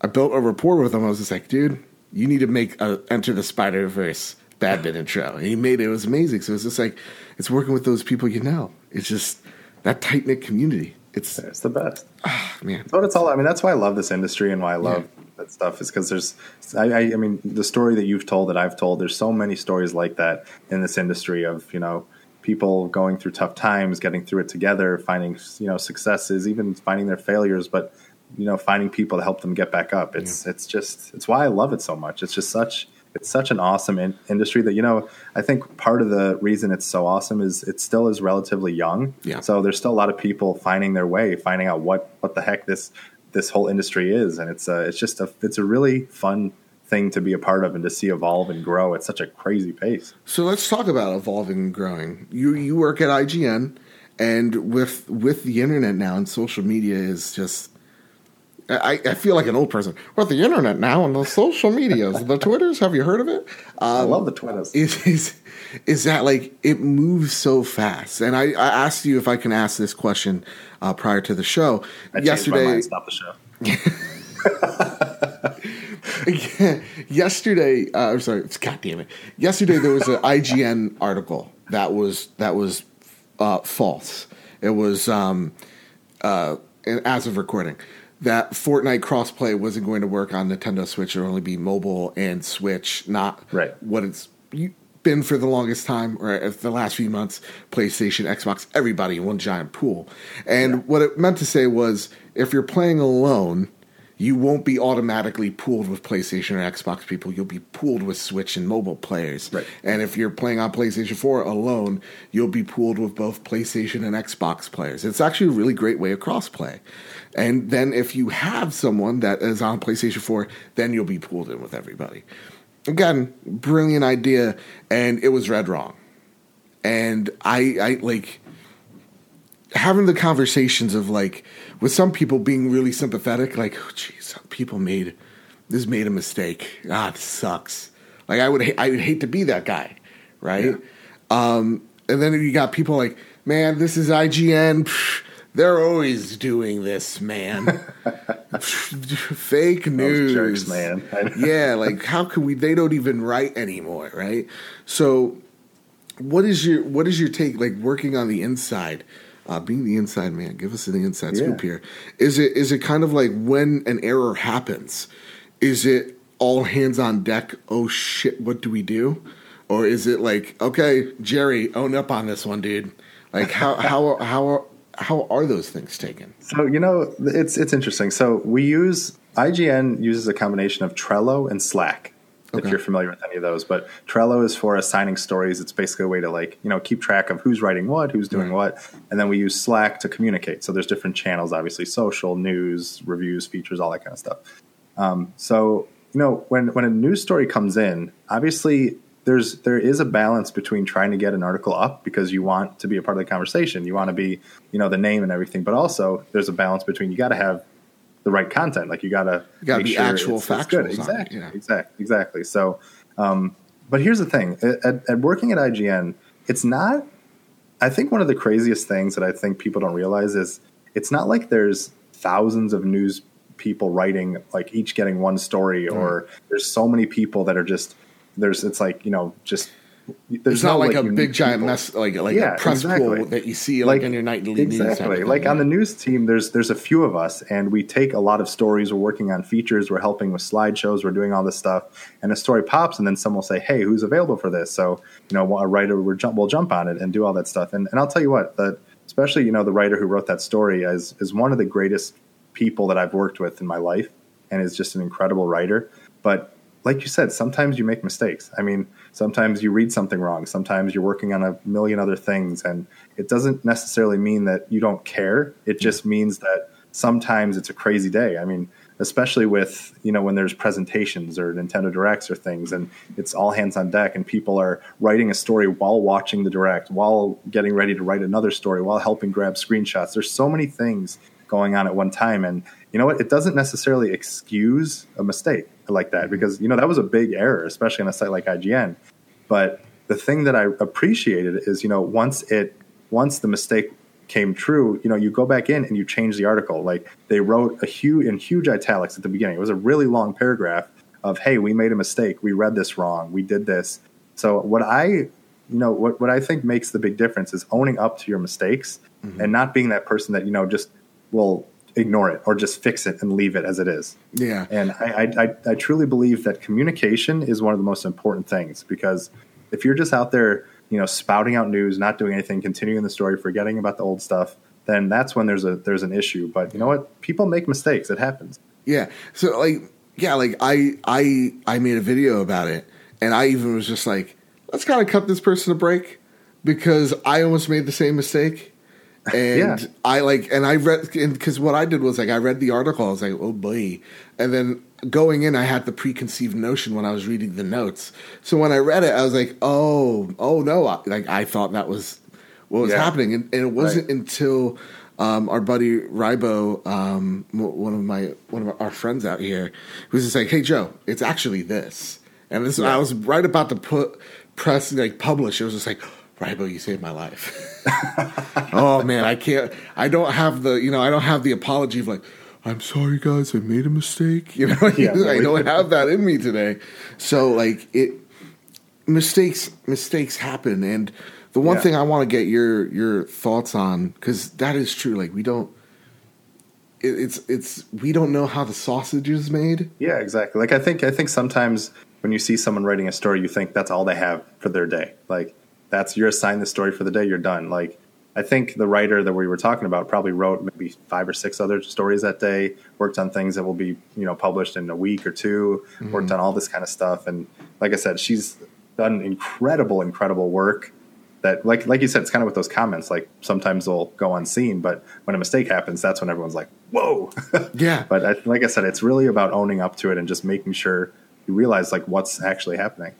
I built a rapport with him. I was just like, dude, you need to make a Enter the Spider Verse bad bit intro. And he made it. It was amazing. So it's just like it's working with those people you know. It's just that tight knit community. It's It's the best. Ah, man. That's what it's all. I mean, that's why I love this industry and why I love that stuff is because there's. I, I, I mean, the story that you've told that I've told. There's so many stories like that in this industry of you know people going through tough times, getting through it together, finding you know successes, even finding their failures, but you know finding people to help them get back up. It's it's just it's why I love it so much. It's just such it's such an awesome in- industry that you know I think part of the reason it's so awesome is it still is relatively young. Yeah. So there's still a lot of people finding their way, finding out what what the heck this this whole industry is, and it's a it's just a it's a really fun thing to be a part of and to see evolve and grow at such a crazy pace. So let's talk about evolving and growing. You you work at IGN, and with with the internet now and social media is just. I, I feel like an old person. With the internet now and the social medias, the Twitters, have you heard of it? I Um, love the Twitters. is, is is that like it moves so fast? And I, I asked you if I can ask this question uh, prior to the show. I changed my Yesterday, mind. Stop the show. [LAUGHS] yesterday, uh, I'm sorry, God damn it. Yesterday there was an [LAUGHS] IGN article that was that was uh, false. It was um, uh, as of recording that Fortnite crossplay wasn't going to work on Nintendo Switch. It would only be mobile and Switch, not Right. what it's been for the longest time, or the last few months, PlayStation, Xbox, everybody in one giant pool. And what it meant to say was, if you're playing alone, you won't be automatically pooled with PlayStation or Xbox people. You'll be pooled with Switch and mobile players. Right. And if you're playing on PlayStation 4 alone, you'll be pooled with both PlayStation and Xbox players. It's actually a really great way of crossplay. And then if you have someone that is on PlayStation 4, then you'll be pooled in with everybody. Again, brilliant idea, and it was read wrong. And I, I like having the conversations of like with some people being really sympathetic, like, oh, geez, people made this made a mistake. Ah, this sucks. Like I would, ha- I would hate to be that guy, right? Yeah. Um, and then you got people like, man, this is IGN. Psh, they're always doing this, man. [LAUGHS] [LAUGHS] Fake news, jerks, man. [LAUGHS] yeah, like how can we? They don't even write anymore, right? So, what is your what is your take? Like working on the inside, uh, being the inside man. Give us the inside scoop here. Is it is it kind of like when an error happens? Is it all hands on deck? Oh shit! What do we do? Or is it like okay, Jerry, own up on this one, dude? Like how [LAUGHS] how how how are those things taken? So you know, it's it's interesting. So we use IGN uses a combination of Trello and Slack. Okay. If you're familiar with any of those, but Trello is for assigning stories. It's basically a way to like you know keep track of who's writing what, who's doing what, and then we use Slack to communicate. So there's different channels, obviously social, news, reviews, features, all that kind of stuff. Um, so you know when when a news story comes in, obviously there's there is a balance between trying to get an article up because you want to be a part of the conversation, you want to be you know the name and everything, but also there's a balance between you got to have the right content, like you got to You gotta be actual factuals on it, exactly, yeah. exactly, exactly. So, um, but here's the thing: at, at, working at IGN, it's not. I think one of the craziest things that I think people don't realize is it's not like there's thousands of news people writing, like each getting one story, Mm. or there's so many people that are just there's. It's like you know just. There's It's not no, like, a big giant people. mess, like like Yeah, a press exactly. pool that you see like, in your nightly news. exactly. of like thing, on the news team there's there's a few of us and we take a lot of stories. We're working on features. We're helping with slideshows. We're doing all this stuff. And a story pops and then someone will say hey who's available for this? So you know a writer will jump, will jump on it and do all that stuff. And, and i'll tell you what that especially you know the writer who wrote that story is is one of the greatest people that i've worked with in my life and is just an incredible writer. But like you said, sometimes you make mistakes. I mean, sometimes you read something wrong. Sometimes you're working on a million other things, and it doesn't necessarily mean that you don't care. It just means that sometimes it's a crazy day. I mean, especially with you know when there's presentations or Nintendo Directs or things, and it's all hands on deck, and people are writing a story while watching the direct, while getting ready to write another story, while helping grab screenshots. There's so many things going on at one time, and you know what? It doesn't necessarily excuse a mistake like that mm-hmm. because you know that was a big error, especially on a site like IGN. But the thing that I appreciated is you know once it once the mistake came true, you know you go back in and you change the article. Like they wrote a huge in huge italics at the beginning. It was a really long paragraph of hey, we made a mistake, we read this wrong, we did this. So what I you know what what I think makes the big difference is owning up to your mistakes mm-hmm. and not being that person that you know just will ignore it or just fix it and leave it as it is. Yeah. And I, I, I, I truly believe that communication is one of the most important things because if you're just out there, you know, spouting out news, not doing anything, continuing the story, forgetting about the old stuff, then that's when there's a there's an issue. But you know what? People make mistakes. It happens. Yeah. So like yeah, like I I I made a video about it and I even was just like, let's kind of cut this person a break because I almost made the same mistake. [LAUGHS] And Yeah. I like and I read because what I did was like I read the article, I was like, oh boy. And then going in I had the preconceived notion when I was reading the notes. So when I read it, I was like, oh, oh no. I- Like I thought that was what was Yeah. happening. And, and it wasn't Right. until um, our buddy Ribo, um, one of my one of our friends out here, who was just like, "Hey Joe, it's actually this." And this, I was right about to put press like publish. It was just like, Ribo, you saved my life. [LAUGHS] oh man, I can't. I don't have the you know I don't have the apology of like. I'm sorry, guys. I made a mistake. [LAUGHS] You know, Yeah, [LAUGHS] I don't have that in me today. So, like, it mistakes mistakes happen, and The one Yeah. thing I want to get your your thoughts on because that is true. Like we don't. It, it's it's we don't know how the sausage is made. Yeah, exactly. Like I think I think sometimes when you see someone writing a story, you think that's all they have for their day. Like that's you're assigned the story for the day, you're done. Like I think the writer that we were talking about probably wrote maybe five or six other stories that day, worked on things that will be, you know, published in a week or 2 mm-hmm. worked on all this kind of stuff. And like I said, she's done incredible, incredible work that like like you said, it's kind of with those comments, like sometimes they'll go unseen, but when a mistake happens, that's when everyone's like, Whoa. [LAUGHS] Yeah. But I, like I said, it's really about owning up to it and just making sure you realize like what's actually happening.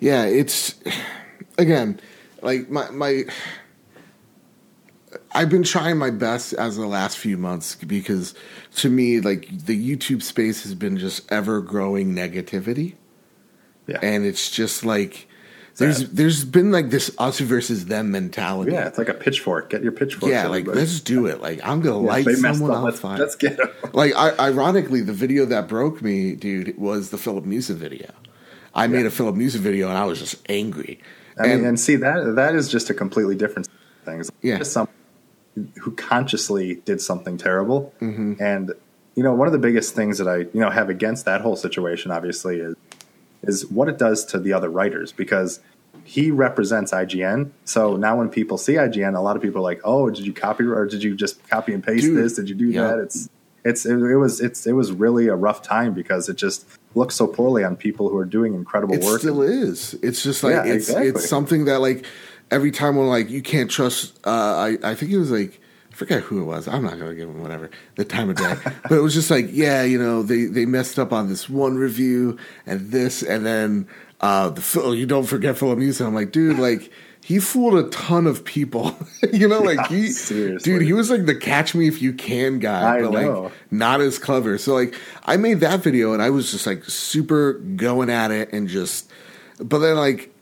Yeah, it's [SIGHS] again like my my. I've been trying my best as the last few months because to me, like the YouTube space has been just ever growing negativity, Yeah. and it's just like there's Sad. there's been like this us versus them mentality. yeah, it's like a pitchfork. Get your pitchfork. yeah, like let's do it. Like I'm gonna Yeah, light someone up. Let's, fire. let's get 'em. Like, I, ironically, the video that broke me, dude, was the Filip Miucin video. I made a Filip Miucin video, and I was just angry. I mean, and see that that is just a completely different thing. It's Yeah. just some who consciously did something terrible, Mm-hmm. and you know, one of the biggest things that I you know have against that whole situation, obviously, is is what it does to the other writers because he represents IGN. So now when people see IGN, a lot of people are like, "Oh, did you copy or did you just copy and paste Dude, this? Did you do yeah. that?" It's it's it, it was it's it was really a rough time because it just looks so poorly on people who are doing incredible it work. It still is. It's just like Yeah, it's exactly. it's something that like every time when like you can't trust. Uh, I I think it was like. I forget who it was. I'm not gonna give him whatever the time of day, [LAUGHS] but it was just like, yeah, you know, they they messed up on this one review and this, and then uh the Phil. You don't forget Filip Miucin. I'm like, dude, like he fooled a ton of people. [LAUGHS] you know, like [LAUGHS] he, dude, he was like the catch me if you can guy, I but know. like not as clever. So like I made that video and I was just like super going at it and just but then like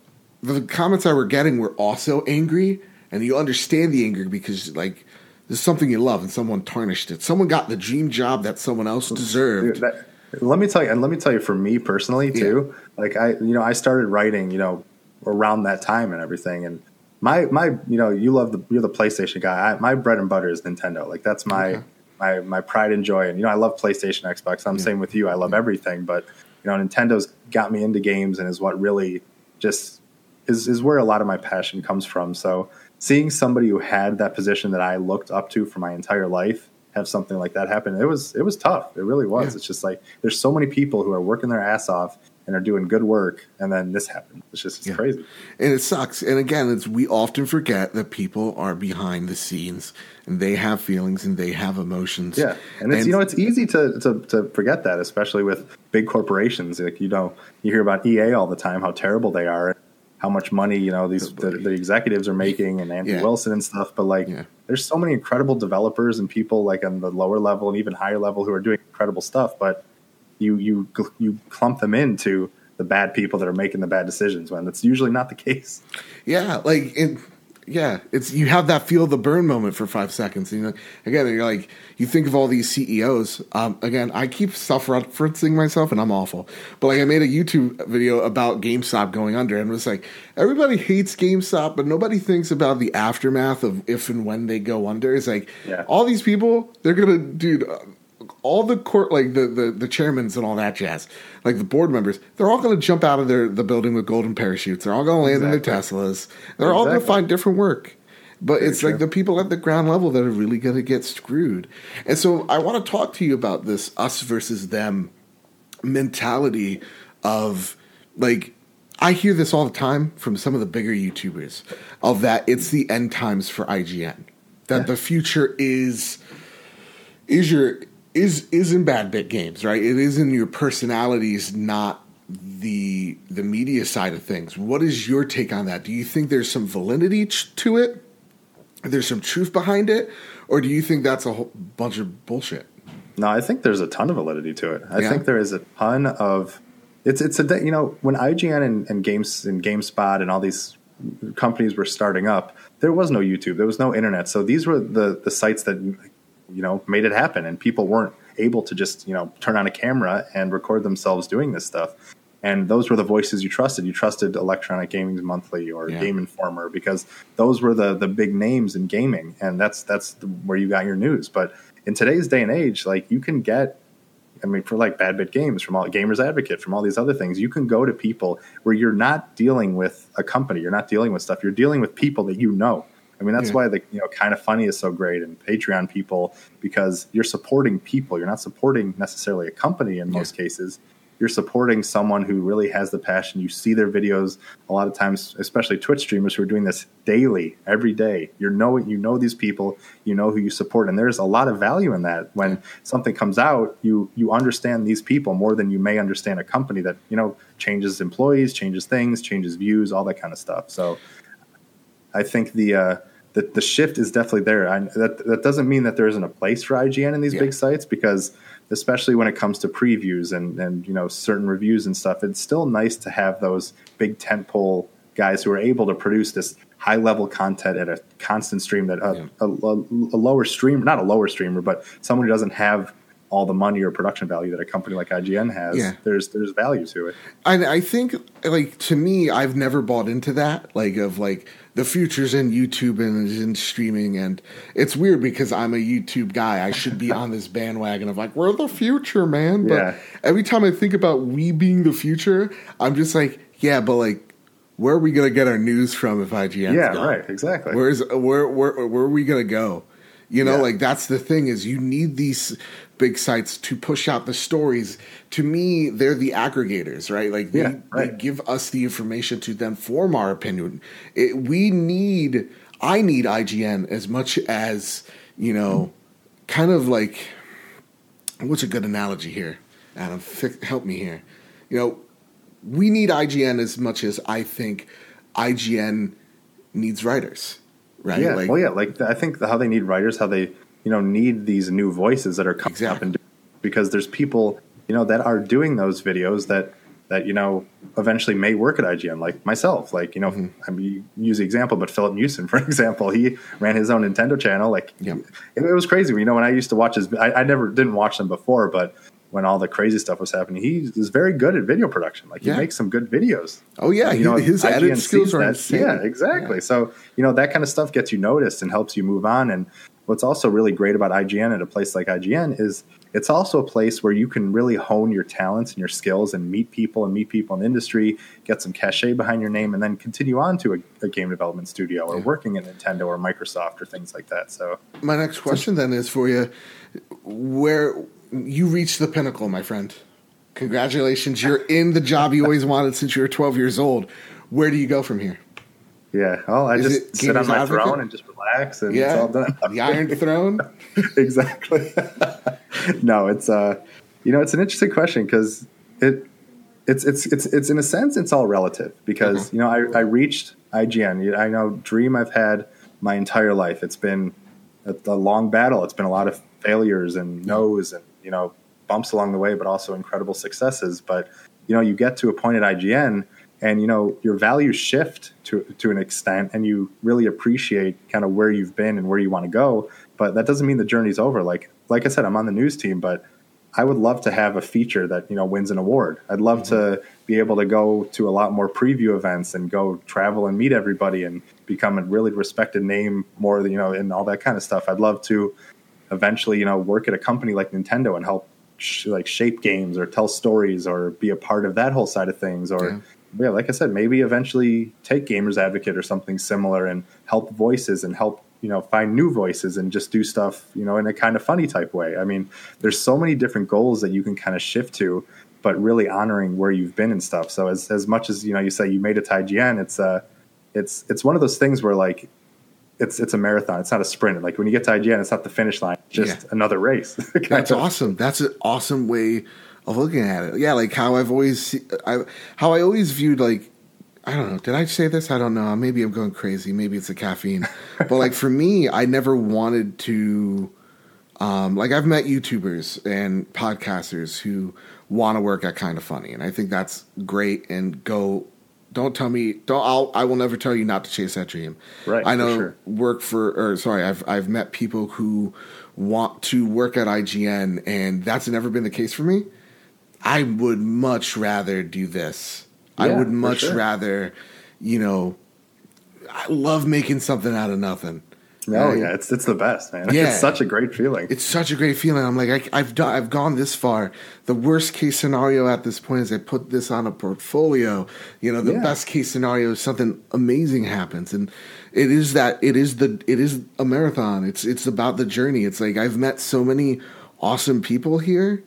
the comments I were getting were also angry and you understand the anger because like there's something you love and someone tarnished it. Someone got the dream job that someone else deserved. Dude, that, let me tell you, and let me tell you, for me personally too, like I, you know, I started writing, you know, around that time and everything, and my, my, you know, you love the, you're the PlayStation guy. I, my bread and butter is Nintendo. Like that's my, Okay. my, my pride and joy. And you know, I love PlayStation, Xbox. I'm same with you. I love everything, but you know, Nintendo's got me into games and is what really just is is where a lot of my passion comes from. So seeing somebody who had that position that I looked up to for my entire life have something like that happen, it was it was tough. It really was. Yeah. It's just like there's so many people who are working their ass off and are doing good work, and then this happened. It's just it's Yeah. crazy. And it sucks. And again, it's we often forget that people are behind the scenes and they have feelings and they have emotions. Yeah, and it's you know it's easy to, to to forget that, especially with big corporations. Like you know, you hear about EA all the time, how terrible they are, how much money you know these the, the executives are making, and Andy Yeah. Wilson and stuff. But like, Yeah. there's so many incredible developers and people like on the lower level and even higher level who are doing incredible stuff. But you you you clump them into the bad people that are making the bad decisions when that's usually not the case. Yeah, like it, yeah, it's you have that feel the burn moment for five seconds. And you know, again, you're like you think of all these CEOs. Um, again, I keep self referencing myself, and I'm awful. But like, I made a YouTube video about GameStop going under, and it was like everybody hates GameStop, but nobody thinks about the aftermath of if and when they go under. It's like Yeah. all these people, they're gonna, dude. All the court, like the, the the chairmans and all that jazz, like the board members, they're all going to jump out of their the building with golden parachutes. They're all going to land in their Teslas. They're all going to find different work. But Very it's true. like the people at the ground level that are really going to get screwed. And so I want to talk to you about this us versus them mentality of like I hear this all the time from some of the bigger YouTubers of that it's the end times for IGN. That Yeah. the future is is your is is in bad bit games, right? It is in your personalities, not the the media side of things. What is your take on that? Do you think there's some validity ch- to it? There's some truth behind it, or do you think that's a whole bunch of bullshit? No, I think there's a ton of validity to it. I Yeah. think there is a ton of it's it's a you know when IGN and, and games and GameSpot and all these companies were starting up, there was no YouTube, there was no internet, so these were the the sites that you know made it happen, and people weren't able to just you know turn on a camera and record themselves doing this stuff. and those were the voices you trusted. You trusted Electronic Gaming Monthly or Yeah. Game Informer because those were the the big names in gaming, and that's that's the, where you got your news. But in today's day and age, like you can get I mean, for like Bad Bit Games, from all Gamers Advocate, from all these other things, you can go to people where you're not dealing with a company, you're not dealing with stuff, you're dealing with people that you know. I mean, that's Yeah. why the you know kind of funny is so great and Patreon people because you're supporting people. You're not supporting necessarily a company in most cases. You're supporting someone who really has the passion. You see their videos a lot of times, especially Twitch streamers who are doing this daily, every day. You know you know these people, you know who you support, and there's a lot of value in that. When something comes out, you you understand these people more than you may understand a company that you know changes employees, changes things, changes views, all that kind of stuff. So I think the uh, the, the shift is definitely there. I, that that doesn't mean that there isn't a place for IGN in these Yeah. big sites because especially when it comes to previews and and you know certain reviews and stuff, it's still nice to have those big tentpole guys who are able to produce this high level content at a constant stream that a, Yeah. a, a, a lower streamer, not a lower streamer, but someone who doesn't have all the money or production value that a company like IGN has. Yeah. There's there's value to it. I, I think like to me i've never bought into that like of like the future's in youtube and is in streaming and it's weird because i'm a youtube guy i should be on this bandwagon of like we're the future man but Yeah. every time i think about we being the future i'm just like yeah but like where are we gonna get our news from if ign Yeah, right, exactly. Where's where where where are we gonna go? You know, Yeah. like that's the thing is you need these big sites to push out the stories. To me, they're the aggregators, right? Like they, Yeah, they give us the information to then form our opinion. It, we need, I need IGN as much as you know, kind of like what's a good analogy here, Adam? Help me here. You know, we need IGN as much as I think IGN needs writers, right? Yeah, Like, well, yeah. Like I think how they need writers, how they you know need these new voices that are coming up and because there's people you know that are doing those videos that that you know eventually may work at IGN, like myself. Like you know, Mm-hmm. I mean, use the example, but Filip Miucin, [LAUGHS] for example, he ran his own Nintendo channel. Like Yep. it, it was crazy. You know, when I used to watch his, I, I never didn't watch them before, but when all the crazy stuff was happening, he is very good at video production. Like he Yeah. makes some good videos. Oh yeah, You know, his, edit skills are insane. Yeah, exactly. So you know that kind of stuff gets you noticed and helps you move on. And what's also really great about IGN at a place like IGN is it's also a place where you can really hone your talents and your skills and meet people and meet people in the industry, get some cachet behind your name, and then continue on to a, a game development studio or working at Nintendo or Microsoft or things like that. So My next question then is for you: Where you reached the pinnacle, my friend? Congratulations, you're in the job you always wanted since you were 12 years old. Where do you go from here? yeah, well, I Is just sit on my Advocate? throne and just relax, and Yeah, it's all done. the Iron [LAUGHS] Throne. exactly. [LAUGHS] no, it's uh, you know, it's an interesting question because it, it's it's it's it's in a sense it's all relative because Mhm. you know I I reached IGN. I know Dream I've had my entire life. It's been a, a long battle. It's been a lot of failures and no's and you know bumps along the way, but also incredible successes. But you know, you get to a point at IGN. And you know your values shift to to an extent, and you really appreciate kind of where you've been and where you want to go but that doesn't mean the journey's over. Like like I said, I'm on the news team, but I would love to have a feature that you know wins an award. I'd love mm-hmm. to be able to go to a lot more preview events and go travel and meet everybody and become a really respected name more than you know and all that kind of stuff. I'd love to eventually you know work at a company like Nintendo and help sh- like shape games or tell stories or be a part of that whole side of things or. Yeah. Yeah, like I said, maybe eventually take Gamers Advocate or something similar and help voices and help you know find new voices and just do stuff you know in a kind of funny type way. I mean, there's so many different goals that you can kind of shift to, but really honoring where you've been and stuff. So as as much as you know, you say you made it to IGN, it's uh it's it's one of those things where like it's it's a marathon. It's not a sprint. Like when you get to IGN, it's not the finish line. It's just Yeah. another race. [LAUGHS] That's of. awesome. That's an awesome way of looking at it. Yeah, like how I've always, I, how I always viewed like, I don't know. Did I say this? I don't know. Maybe I'm going crazy. Maybe it's the caffeine. [LAUGHS] but like for me, I never wanted to. Um, like I've met YouTubers and podcasters who want to work at Kind of Funny, and I think that's great. And go, don't tell me, don't. I'll, I will never tell you not to chase that dream. Right, I for know sure. work for, or sorry, I've I've met people who want to work at IGN, and that's never been the case for me. I would much rather do this. I would much sure. rather, you know, I love making something out of nothing. No, Right? yeah, it's it's the best, man. [LAUGHS] Yeah. It's such a great feeling. It's such a great feeling. I'm like, I, I've done, I've gone this far. The worst case scenario at this point is I put this on a portfolio. You know, the Yeah. best case scenario is something amazing happens, and it is that it is the it is a marathon. It's it's about the journey. It's like I've met so many awesome people here.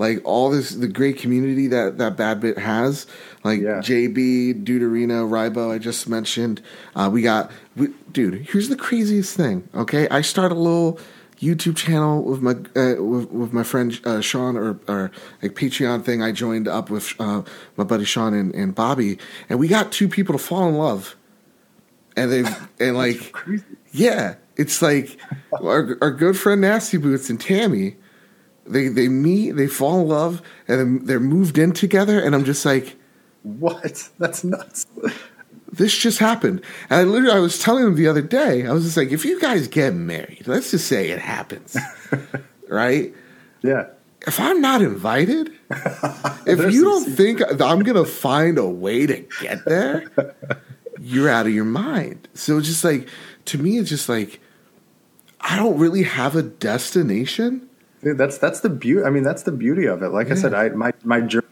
Like all this, the great community that that Bad Bit has, like Yeah. JB, Deuterino, Ribo. I just mentioned. Uh, we got, we, dude. Here's the craziest thing. Okay, I start a little YouTube channel with my uh, with, with my friend uh, Sean or or a Patreon thing. I joined up with uh, my buddy Sean and, and Bobby, and we got two people to fall in love, and they [LAUGHS] and like yeah, it's like our our good friend Nasty Boots and Tammy. They they meet, they fall in love, and then they're moved in together. And I'm just like, What? [LAUGHS] That's nuts. this just happened. And I literally, I was telling them the other day, I was just like, if you guys get married, let's just say it happens, [LAUGHS] right? Yeah. If I'm not invited, if you don't think that I'm gonna find a way to get there, you're out of your mind. So it's just like, to me, it's just like, I don't really have a destination. Dude, that's that's the beauty. I mean, that's the beauty of it. Like I said, I my my jour-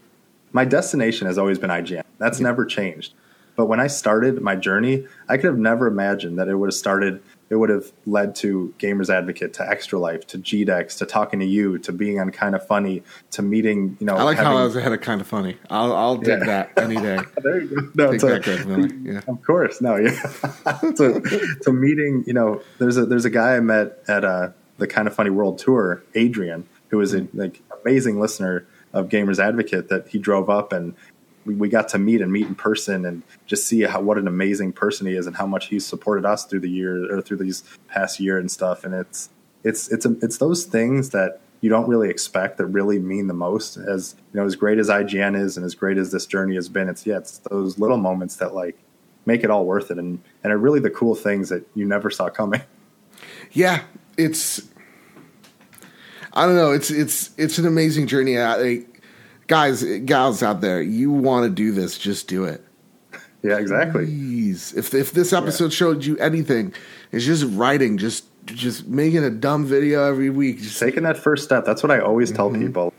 my destination has always been IGN. That's never changed. But when I started my journey, I could have never imagined that it would have started. It would have led to Gamers Advocate, to Extra Life, to GDEX, to talking to you, to being on Kind of Funny, to meeting. You know, I like how I was ahead of kind of funny. I'll, I'll dig Yeah. that any day. [LAUGHS] There you go. No, to- that. Yeah. Of course, no, yeah. [LAUGHS] to, to meeting, you know, there's a there's a guy I met at uh, the Kind of Funny World Tour, Adrian, who is a like amazing listener of Gamers Advocate. That he drove up and we, we got to meet and meet in person and just see how what an amazing person he is and how much he's supported us through the year or through these past year and stuff. And it's it's it's a, it's those things that you don't really expect that really mean the most. As you know, as great as IGN is and as great as this journey has been, it's yeah, it's those little moments that like make it all worth it and and are really the cool things that you never saw coming. Yeah, it's. I don't know. It's it's it's an amazing journey. I, like, guys, gals out there, you want to do this? Just do it. Yeah, exactly. Please, if if this episode showed you anything, it's just writing, just just making a dumb video every week. Just Taking that first step. That's what I always tell Mm-hmm. people.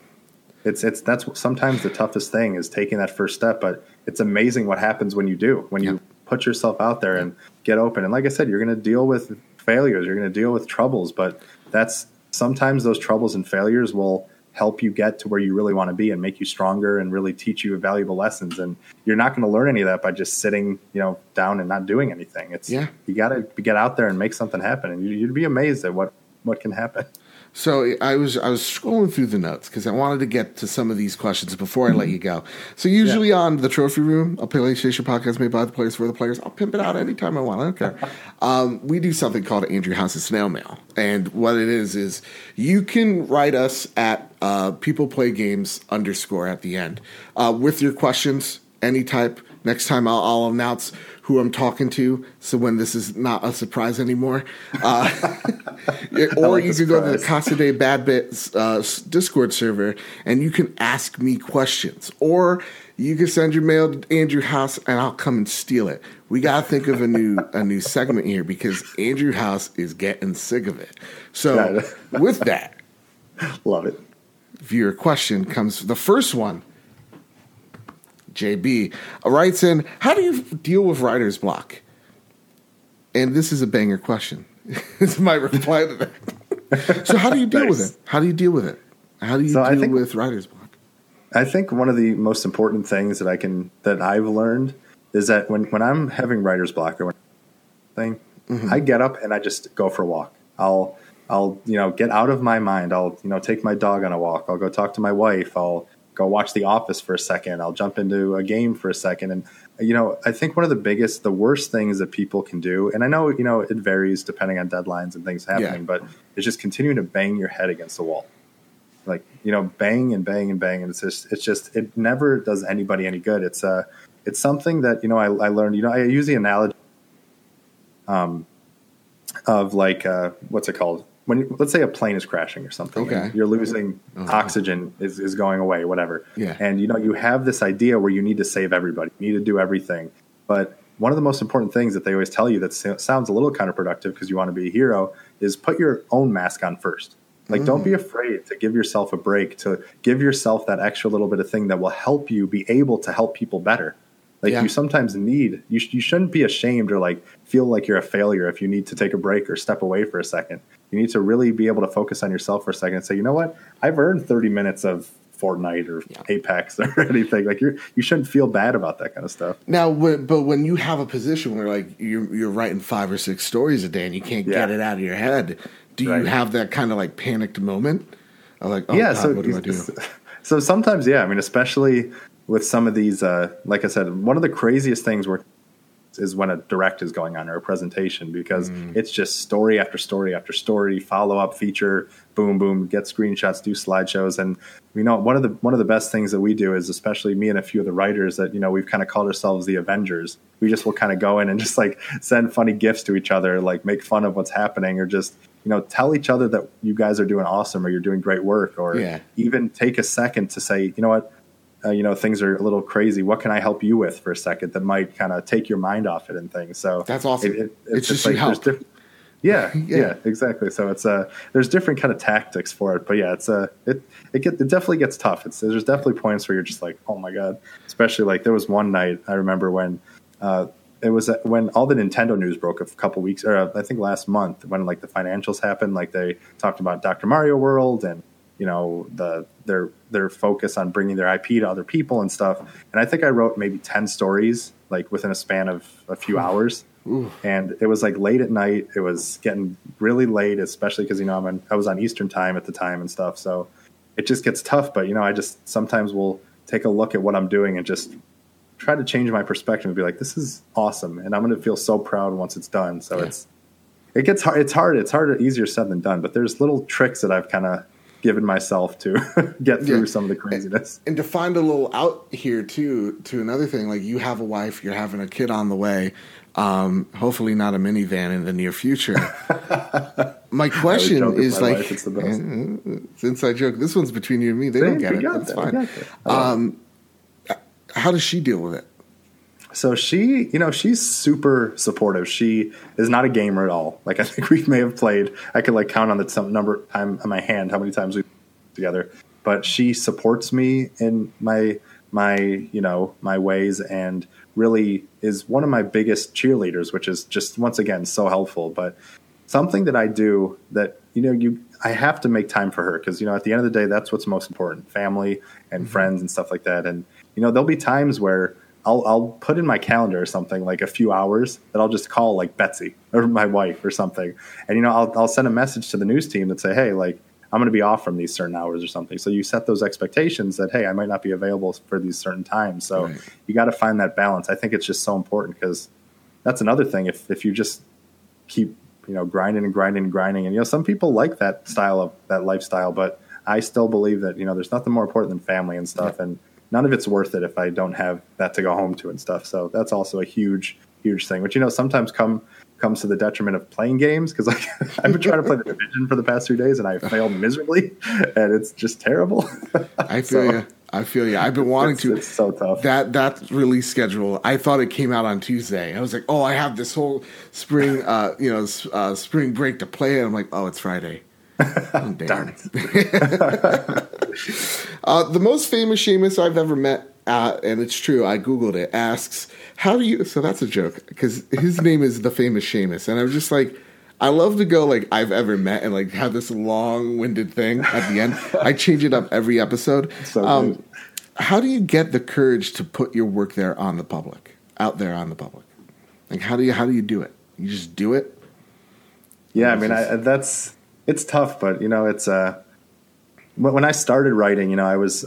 It's it's that's sometimes the toughest thing is taking that first step, but it's amazing what happens when you do. When you put yourself out there and get open. And like I said, you're going to deal with failures, you're going to deal with troubles, but that's sometimes those troubles and failures will help you get to where you really want to be and make you stronger and really teach you valuable lessons. And you're not going to learn any of that by just sitting you know down and not doing anything. It's Yeah. you got to get out there and make something happen. And you, you'd be amazed at what what can happen So I was I was scrolling through the notes because I wanted to get to some of these questions before I let you go. So usually on the trophy room, a PlayStation podcast made by the players for the players. I'll pimp it out anytime I want. I don't care. [LAUGHS] um, we do something called Andrew House's snail mail, and what it is is you can write us at uh, people play games underscore at the end uh, with your questions, any type. Next time I'll, I'll announce who I'm talking to, so when this is not a surprise anymore. Uh, [LAUGHS] or like you can go to the. Casa de Bad Bits uh, Discord server and you can ask me questions. Or you can send your mail to Andrew House and I'll come and steal it. We gotta think of a new a new segment here because Andrew House is getting sick of it. So with that, [LAUGHS] love it viewer question comes the first one. JB writes in, How do you deal with writer's block? And this is a banger question. [LAUGHS] it's my reply to that. so, how do you deal with it? How do you deal with it? How do you So deal think- with writer's block? I think one of the most important things that I can that I've learned is that when when I'm having writer's block or when thing, mm-hmm. I get up and I just go for a walk. I'll I'll you know get out of my mind. I'll you know take my dog on a walk. I'll go talk to my wife. I'll go watch The Office for a second. I'll jump into a game for a second. And you know I think one of the biggest, the worst things that people can do, and I know you know it varies depending on deadlines and things happening, but it's just continuing to bang your head against the wall like you know bang and bang and bang and it's just it's just it never does anybody any good it's uh it's something that you know i, I learned you know i use the analogy um of like uh what's it called when let's say a plane is crashing or something, Okay. and you're losing uh-huh. oxygen is, is going away, whatever. Yeah. And you know you have this idea where you need to save everybody, you need to do everything. But one of the most important things that they always tell you that sounds a little counterproductive because you want to be a hero is put your own mask on first. Like, don't be mm. afraid to give yourself a break, to give yourself that extra little bit of thing that will help you be able to help people better. Like, Yeah. you sometimes need, you, sh- you shouldn't be ashamed or like feel like you're a failure if you need to take a break or step away for a second. You need to really be able to focus on yourself for a second and say, you know what? I've earned 30 minutes of Fortnite or Apex [LAUGHS] or anything. Like, you're, you shouldn't feel bad about that kind of stuff. Now, when, but when you have a position where like you're you're writing five or six stories a day and you can't get it out of your head, do you have that kind of like panicked moment? Of like, oh yeah, God, so what do I do? [LAUGHS] so sometimes, yeah. I mean, especially with some of these, uh, like I said, one of the craziest things is when a direct is going on or a presentation because Mm. it's just story after story after story, follow up feature, boom, boom, get screenshots, do slideshows, and you know one of the one of the best things that we do is especially me and a few of the writers that you know we've kind of called ourselves the Avengers. We just will kind of go in and just like send funny gifts to each other, like make fun of what's happening, or just you know tell each other that you guys are doing awesome or you're doing great work, or Yeah. even take a second to say, you know what, uh, you know things are a little crazy. What can I help you with for a second that might kind of take your mind off it and things. So That's awesome. It's just you there's help. diff- yeah, [LAUGHS] Yeah. yeah, exactly. So it's uh there's different kind of tactics for it, but yeah, it's uh it it get it definitely gets tough. It's there's definitely points where you're just like, oh my god. Especially like there was one night I remember when uh it was uh, when all the Nintendo news broke a couple weeks or I think last month when like the financials happened. Like they talked about Dr. Mario World and you know the their their focus on bringing their IP to other people and stuff. And I think I wrote maybe ten stories like within a span of a few hours. And it was like late at night. It was getting really late, especially because you know I'm I was on Eastern time at the time and stuff. So it just gets tough. But you know, I just sometimes will take a look at what I'm doing and just try to change my perspective and be like, this is awesome, and I'm going to feel so proud once it's done. So Yeah. it's it gets hard. It's hard. It's harder, easier said than done. But there's little tricks that I've kind of given myself to [LAUGHS] get through Yeah. some of the craziness. and to find a little out here too to another thing like you have a wife you're having a kid on the way um hopefully not a minivan in the near future. [LAUGHS] My question is my like it's it's inside joke this one's between you and me they don't get it. that's fine. that. How does she deal with it So she, you know, she's super supportive. She is not a gamer at all. Like I think [LAUGHS] we may have played. I could like count on the some number time on my hand how many times we together. But she supports me in my my you know my ways and really is one of my biggest cheerleaders, which is just once again so helpful. But something that I do that you know you I have to make time for her because you know at the end of the day that's what's most important family and mm-hmm. friends and stuff like that and you know there'll be times where I'll I'll put in my calendar or something like a few hours that I'll just call like Betsy or my wife or something. And you know I'll I'll send a message to the news team that say hey like I'm going to be off from these certain hours or something. So you set those expectations that hey I might not be available for these certain times. So Right. you got to find that balance. I think it's just so important because that's another thing. If if you just keep you know grinding and grinding and grinding and you know some people like that style of that lifestyle but i still believe that you know there's nothing more important than family and stuff and none of it's worth it if i don't have that to go home to and stuff. So that's also a huge huge thing which you know sometimes come comes to the detriment of playing games because like [LAUGHS] i've been trying to play the division for the past three days and i failed miserably and it's just terrible. I [LAUGHS] feel So, you i feel you i've been wanting it's, to. it's so tough. That that release schedule i thought it came out on tuesday. I was like oh i have this whole spring uh you know uh, spring break to play and i'm like oh it's friday Oh. Darn it. [LAUGHS] Uh, the most famous Seamus I've ever met, uh, and it's true, I Googled it, asks, How do you. So that's a joke, because his name is the famous Seamus. And I'm just like, I love to go like I've ever met and like have this long winded thing at the end. I change it up every episode. So um, how do you get the courage to put your work there on the public, out there on the public? Like, how do you how do you do it? You just do it. Yeah, I mean, I, that's it's tough, but you know, it's uh, when I started writing, you know, I was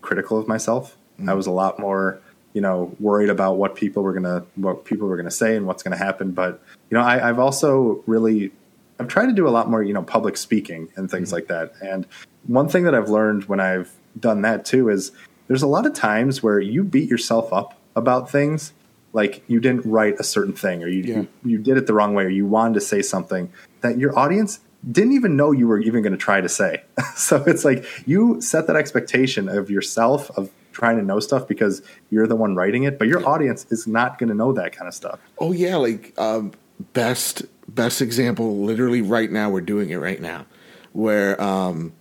critical of myself. I was a lot more, you know, worried about what people were gonna what people were gonna say and what's gonna happen. But you know, I, I've also really I've tried to do a lot more, you know, public speaking and things like that. And one thing that I've learned when I've done that too is there's a lot of times where you beat yourself up about things like you didn't write a certain thing or you, Yeah. you you did it the wrong way or you wanted to say something that your audience didn't even know you were even going to try to say. [LAUGHS] so it's like you set that expectation of yourself of trying to know stuff because you're the one writing it, but your audience is not going to know that kind of stuff. Oh yeah, like um, best best example. Literally, right now we're doing it right now, where um,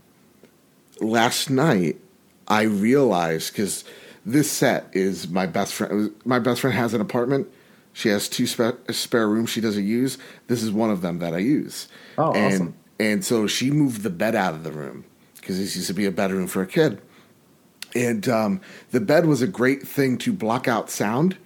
last night I realized because this set is my best friend. My best friend has an apartment. She has two spa- spare rooms she doesn't use. This is one of them that I use. Oh, and, awesome. And so she moved the bed out of the room because this used to be a bedroom for a kid. And um, the bed was a great thing to block out sound.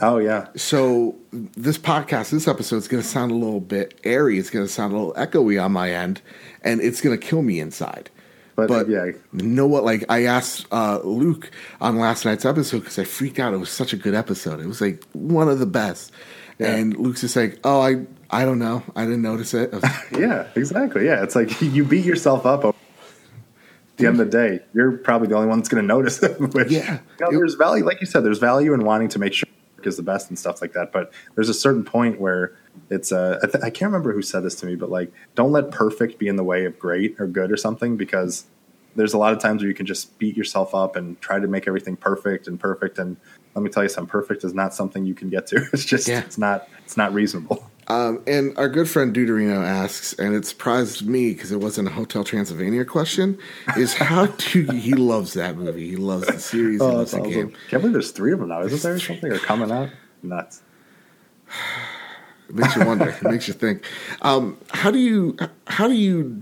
Oh yeah. So this podcast, this episode is going to sound a little bit airy. It's going to sound a little echoey on my end, and it's going to kill me inside. But, But yeah, know what? Like I asked uh, Luke on last night's episode because I freaked out. It was such a good episode. It was like one of the best. Yeah. And Luke's just like, "Oh, I I don't know. I didn't notice it." Was- [LAUGHS] yeah, exactly. Yeah, it's like [LAUGHS] you beat yourself up. At the end of the day, you're probably the only one that's going to notice it. [LAUGHS] Which, Yeah. you know, there's value, like you said, there's value in wanting to make sure work is the best and stuff like that. But there's a certain point where it's uh, I, th- I can't remember who said this to me, but like, don't let perfect be in the way of great or good or something because there's a lot of times where you can just beat yourself up and try to make everything perfect and perfect. And let me tell you something, perfect is not something you can get to. [LAUGHS] It's just, Yeah. it's not, it's not reasonable. Um, and our good friend Deuterino asks, and it surprised me because it wasn't a Hotel Transylvania question, is how do you, he loves that movie? He loves the series, he loves the awesome. game. Can't believe there's three of them now. Isn't there something or coming out? Nuts. It makes you wonder. it makes you think. Um, how do you? How do you?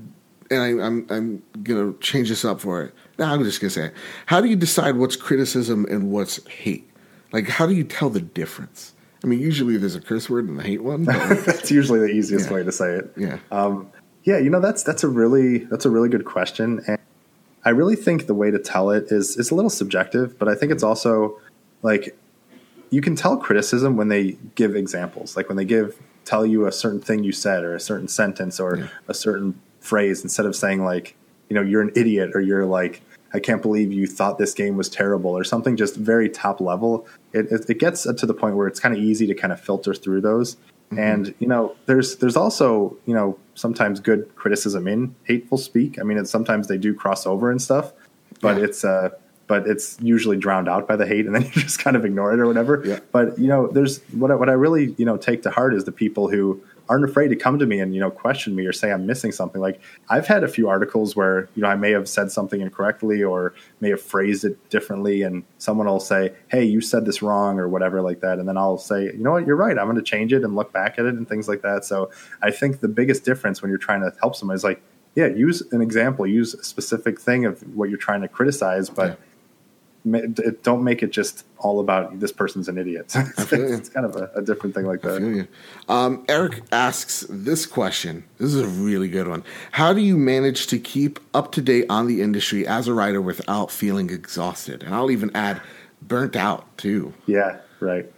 And I, I'm I'm gonna change this up for it. No, I'm just gonna say, it. how do you decide what's criticism and what's hate? Like, how do you tell the difference? I mean, usually there's a curse word and the hate one. But [LAUGHS] that's usually the easiest Yeah. way to say it. yeah, Um, yeah, you know that's that's a really that's a really good question, and I really think the way to tell it is is a little subjective, but I think it's also like you can tell criticism when they give examples, like when they give tell you a certain thing you said or a certain sentence or Yeah. a certain phrase instead of saying like you know you're an idiot or you're like I can't believe you thought this game was terrible or something just very top level. It, it, it gets to the point where it's kind of easy to kind of filter through those. And you know, there's there's also you know sometimes good criticism in hateful speak. I mean, it's, sometimes they do cross over and stuff, but Yeah. it's uh, but it's usually drowned out by the hate, and then [LAUGHS] you just kind of ignore it or whatever. Yeah. But you know, there's what I, what I really you know take to heart is the people who aren't afraid to come to me and you know question me or say I'm missing something. Like I've had a few articles where you know I may have said something incorrectly or may have phrased it differently, and someone will say, "Hey, you said this wrong" or whatever like that, and then I'll say, "You know what? You're right. I'm going to change it and look back at it and things like that." So I think the biggest difference when you're trying to help someone is like, yeah, use an example, use a specific thing of what you're trying to criticize, but Yeah. Don't make it just all about this person's an idiot. [LAUGHS] it's, kind of a, a different thing like that. Um, Eric asks this question. This is a really good one. How do you manage to keep up to date on the industry as a writer without feeling exhausted? And I'll even add burnt out too. Yeah, right.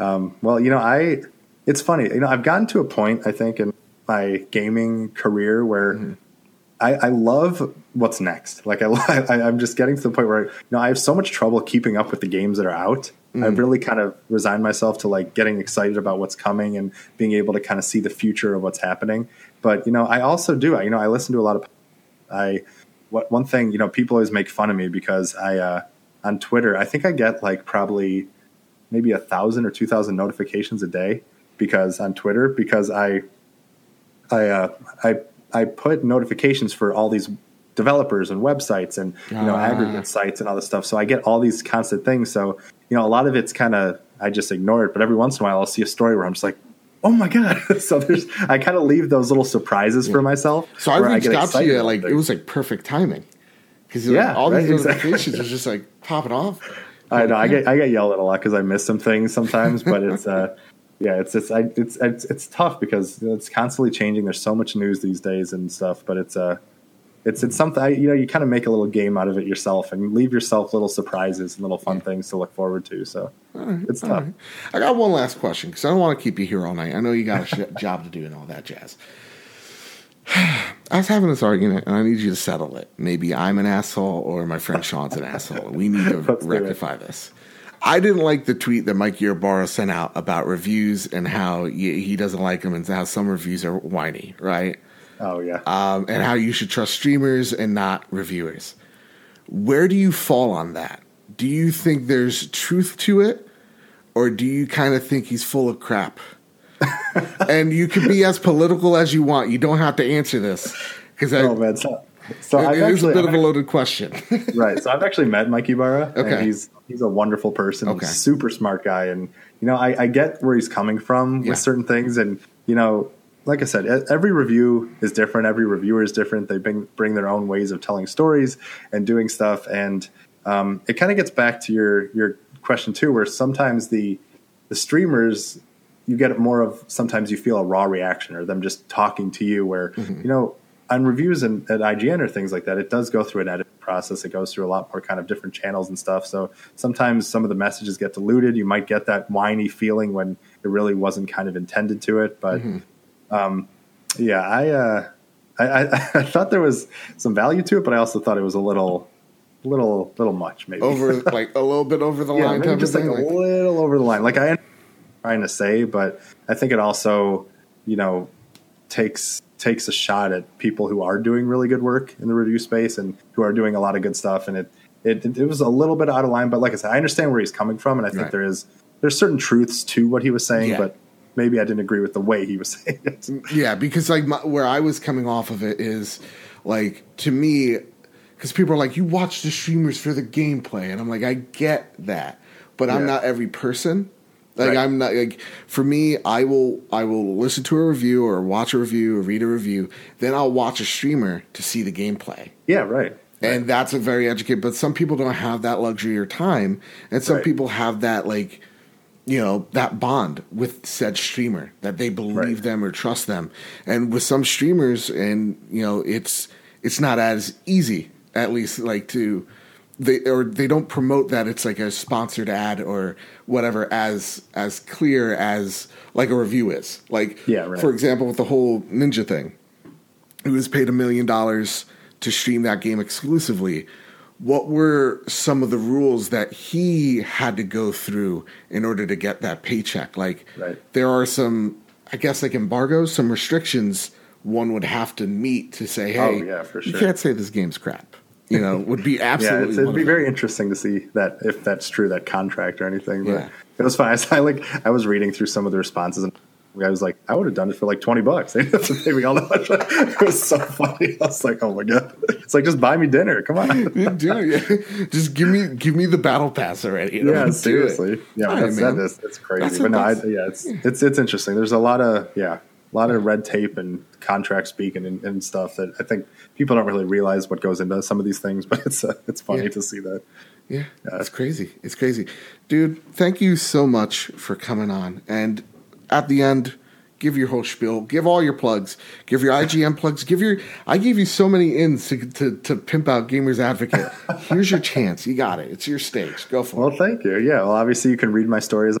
Um, well, you know, I it's funny. You know, I've gotten to a point I think in my gaming career where I, I love what's next. Like I, [LAUGHS] I, I'm just getting to the point where you know I have so much trouble keeping up with the games that are out. I've really kind of resigned myself to like getting excited about what's coming and being able to kind of see the future of what's happening. But you know, I also do. I, you know, I listen to a lot of. I what one thing you know people always make fun of me because I uh, on Twitter I think I get like probably maybe a thousand or two thousand notifications a day because on Twitter because I I uh, I I put notifications for all these developers and websites and you know Ah. aggregate sites and all this stuff. So I get all these constant things. So you know a lot of it's kind of I just ignore it. But every once in a while I'll see a story where I'm just like. Oh my god! [LAUGHS] so there's, I kind of leave those little surprises for myself. So I reached get out to you like it was like perfect timing because Yeah, all these right, exactly. notifications was just like popping off. [LAUGHS] I know I get I get yelled at a lot because I miss some things sometimes, but it's uh yeah it's it's I, it's it's it's tough because it's constantly changing. There's so much news these days and stuff, but it's uh it's it's something I, you know you kind of make a little game out of it yourself and leave yourself little surprises and little fun things to look forward to. So it's tough. I got one last question because I don't want to keep you here all night. I know you got a sh- [LAUGHS] job to do and all that jazz. [SIGHS] I was having this argument, and I need you to settle it. Maybe I'm an asshole, or my friend Sean's an asshole. We need to [LAUGHS] Let's do it. rectify this. I didn't like the tweet that Mike Ybarra sent out about reviews and how he doesn't like them and how some reviews are whiny, right? Oh yeah. um, and how you should trust streamers and not reviewers. Where do you fall on that? Do you think there's truth to it, or do you kind of think he's full of crap? [LAUGHS] and you can be as political as you want. You don't have to answer this because oh man, so, so it, I've it is a actually, bit of a loaded question. [LAUGHS] right. So I've actually met Mike Ybarra. Okay. And he's he's a wonderful person. Okay. Super smart guy, and you know I, I get where he's coming from Yeah. with certain things, and you know. Like I said, every review is different. Every reviewer is different. They bring bring their own ways of telling stories and doing stuff, and um, it kind of gets back to your your question too, where sometimes the the streamers you get more of sometimes you feel a raw reaction or them just talking to you where Mm-hmm. you know on reviews and at IGN or things like that it does go through an edit process. It goes through a lot more kind of different channels and stuff. So sometimes some of the messages get diluted. You might get that whiny feeling when it really wasn't kind of intended to it. But Mm-hmm. um, yeah I, uh, I, I [LAUGHS] I thought there was some value to it but I also thought it was a little little little much maybe. Over [LAUGHS] like a little bit over the yeah, line maybe just of like a little over the line. Like I am trying to say, but I think it also, you know, takes takes a shot at people who are doing really good work in the review space and who are doing a lot of good stuff. And it it, it was a little bit out of line, but like I said, I understand where he's coming from, and I think Right. there is there's certain truths to what he was saying, Yeah. but maybe I didn't agree with the way he was [LAUGHS] saying it. Yeah, because like my, where I was coming off of it is like to me, because people are like, you watch the streamers for the gameplay, and I'm like, I get that, but I'm not every person. Like Right. I'm not like for me, I will I will listen to a review or watch a review or read a review, then I'll watch a streamer to see the gameplay. yeah, right. And that's a very educated. But some people don't have that luxury or time, and some Right. people have that like, you know, that bond with said streamer that they believe Right. them or trust them. And with some streamers, and you know, it's it's not as easy. At least like to they or they don't promote that it's like a sponsored ad or whatever as as clear as like a review is. Like Yeah, right. for example, with the whole ninja thing who was paid a million dollars to stream that game exclusively. What were some of the rules that he had to go through in order to get that paycheck? Like, Right. there are some, I guess, like embargoes, some restrictions one would have to meet to say, oh, hey, Oh, yeah, for you can't say this game's crap. You know, would be [LAUGHS] absolutely. it's, it'd be very interesting to see that if that's true, that contract or anything. But Yeah. it was fun. [LAUGHS] I, like I was reading through some of the responses, and I was like, I would have done it for like twenty bucks. [LAUGHS] They didn't have to pay me all that much. It was so funny. I was like, oh my god, it's like just buy me dinner. Come on. Yeah, yeah. just give me give me the battle pass already. You know, yeah, it. seriously. Yeah, All that's, that is, it's crazy. That's- but no, I, yeah, it's it's it's interesting. There's a lot of yeah, a lot of red tape and contract speaking and, and stuff that I think people don't really realize what goes into some of these things. [LAUGHS] But it's uh, it's funny Yeah. to see that. Yeah, it's crazy. It's crazy, dude. Thank you so much for coming on. And at the end, give your whole spiel. Give all your plugs. Give your IGN plugs. Give your. I gave you so many ins to to, to pimp out Gamers Advocate. [LAUGHS] Here's your chance. You got it. It's your stage. Go for Well, it. Well, thank you. Yeah. Well, obviously, you can read my stories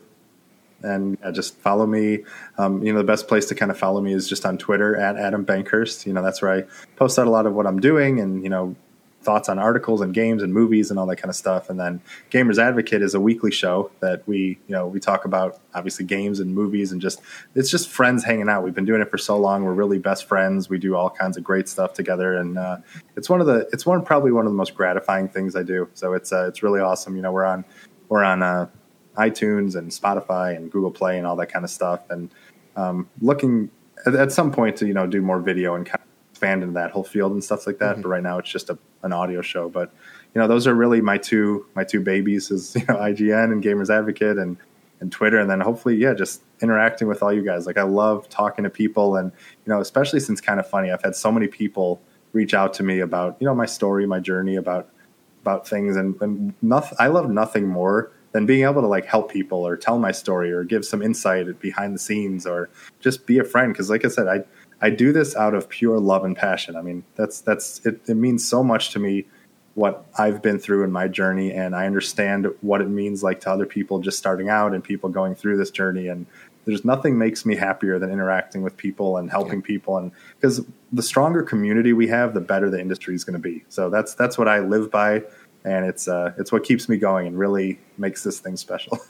and just follow me. Um, you know, the best place to kind of follow me is just on Twitter at Adam Bankhurst. You know, that's where I post out a lot of what I'm doing and, you know, thoughts on articles and games and movies and all that kind of stuff. And then Gamers Advocate is a weekly show that we, you know, we talk about obviously games and movies and just, it's just friends hanging out. We've been doing it for so long. We're really best friends. We do all kinds of great stuff together. And, uh, it's one of the, it's one, probably one of the most gratifying things I do. So it's, uh, it's really awesome. You know, we're on, we're on, uh, iTunes and Spotify and Google Play and all that kind of stuff. And um, looking at, at some point to you know do more video and kind of expand into that whole field and stuff like that. But right now it's just a, an audio show. But you know those are really my two my two babies is [LAUGHS] you know IGN and Gamers Advocate and and Twitter, and then hopefully yeah just interacting with all you guys. Like I love talking to people, and you know especially since Kinda Funny, I've had so many people reach out to me about you know my story, my journey about about things and, and nothing i love nothing more than being able to like help people or tell my story or give some insight behind the scenes or just be a friend. Because like i said i i do this out of pure love and passion. I mean that's that's it, it means so much to me what i've been through in my journey and i understand what it means like to other people just starting out and people going through this journey and there's nothing makes me happier than interacting with people and helping people and because the stronger community we have the better the industry is going to be. So that's that's what i live by and it's uh it's what keeps me going and really makes this thing special [LAUGHS]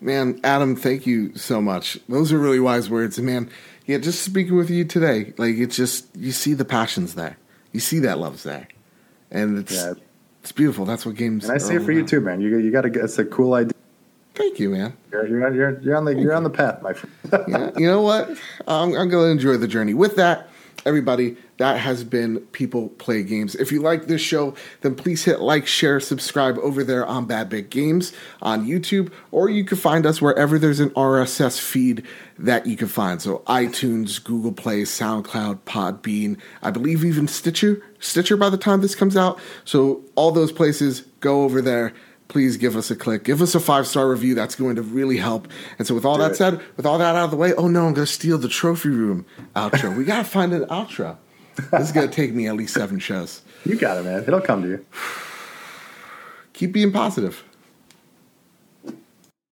Man, Adam, thank you so much. Those are really wise words. And man, yeah, just speaking with you today, like it's just you see the passions there. You see that love's there. And it's Yeah. it's beautiful. That's what games And I see it for you too, man. You you got to. It's a cool idea. Thank you, man. You're you're you're, you're on the you're on the path, my friend. [LAUGHS] yeah, you know what? I'm, I'm going to enjoy the journey. With that, everybody, that has been People Play Games. If you like this show, then please hit like, share, subscribe over there on Bad Bit Games on YouTube, or you can find us wherever there's an RSS feed that you can find. So iTunes, Google Play, SoundCloud, Podbean, I believe even Stitcher, Stitcher by the time this comes out. So all those places, go over there please give us a click. Give us a five star review. That's going to really help. And so, with all Do that it. said, with all that out of the way, oh no, I'm going to steal the trophy room outro. we got to find an outro. [LAUGHS] This is going to take me at least seven shows. You got it, man. It'll come to you. Keep being positive.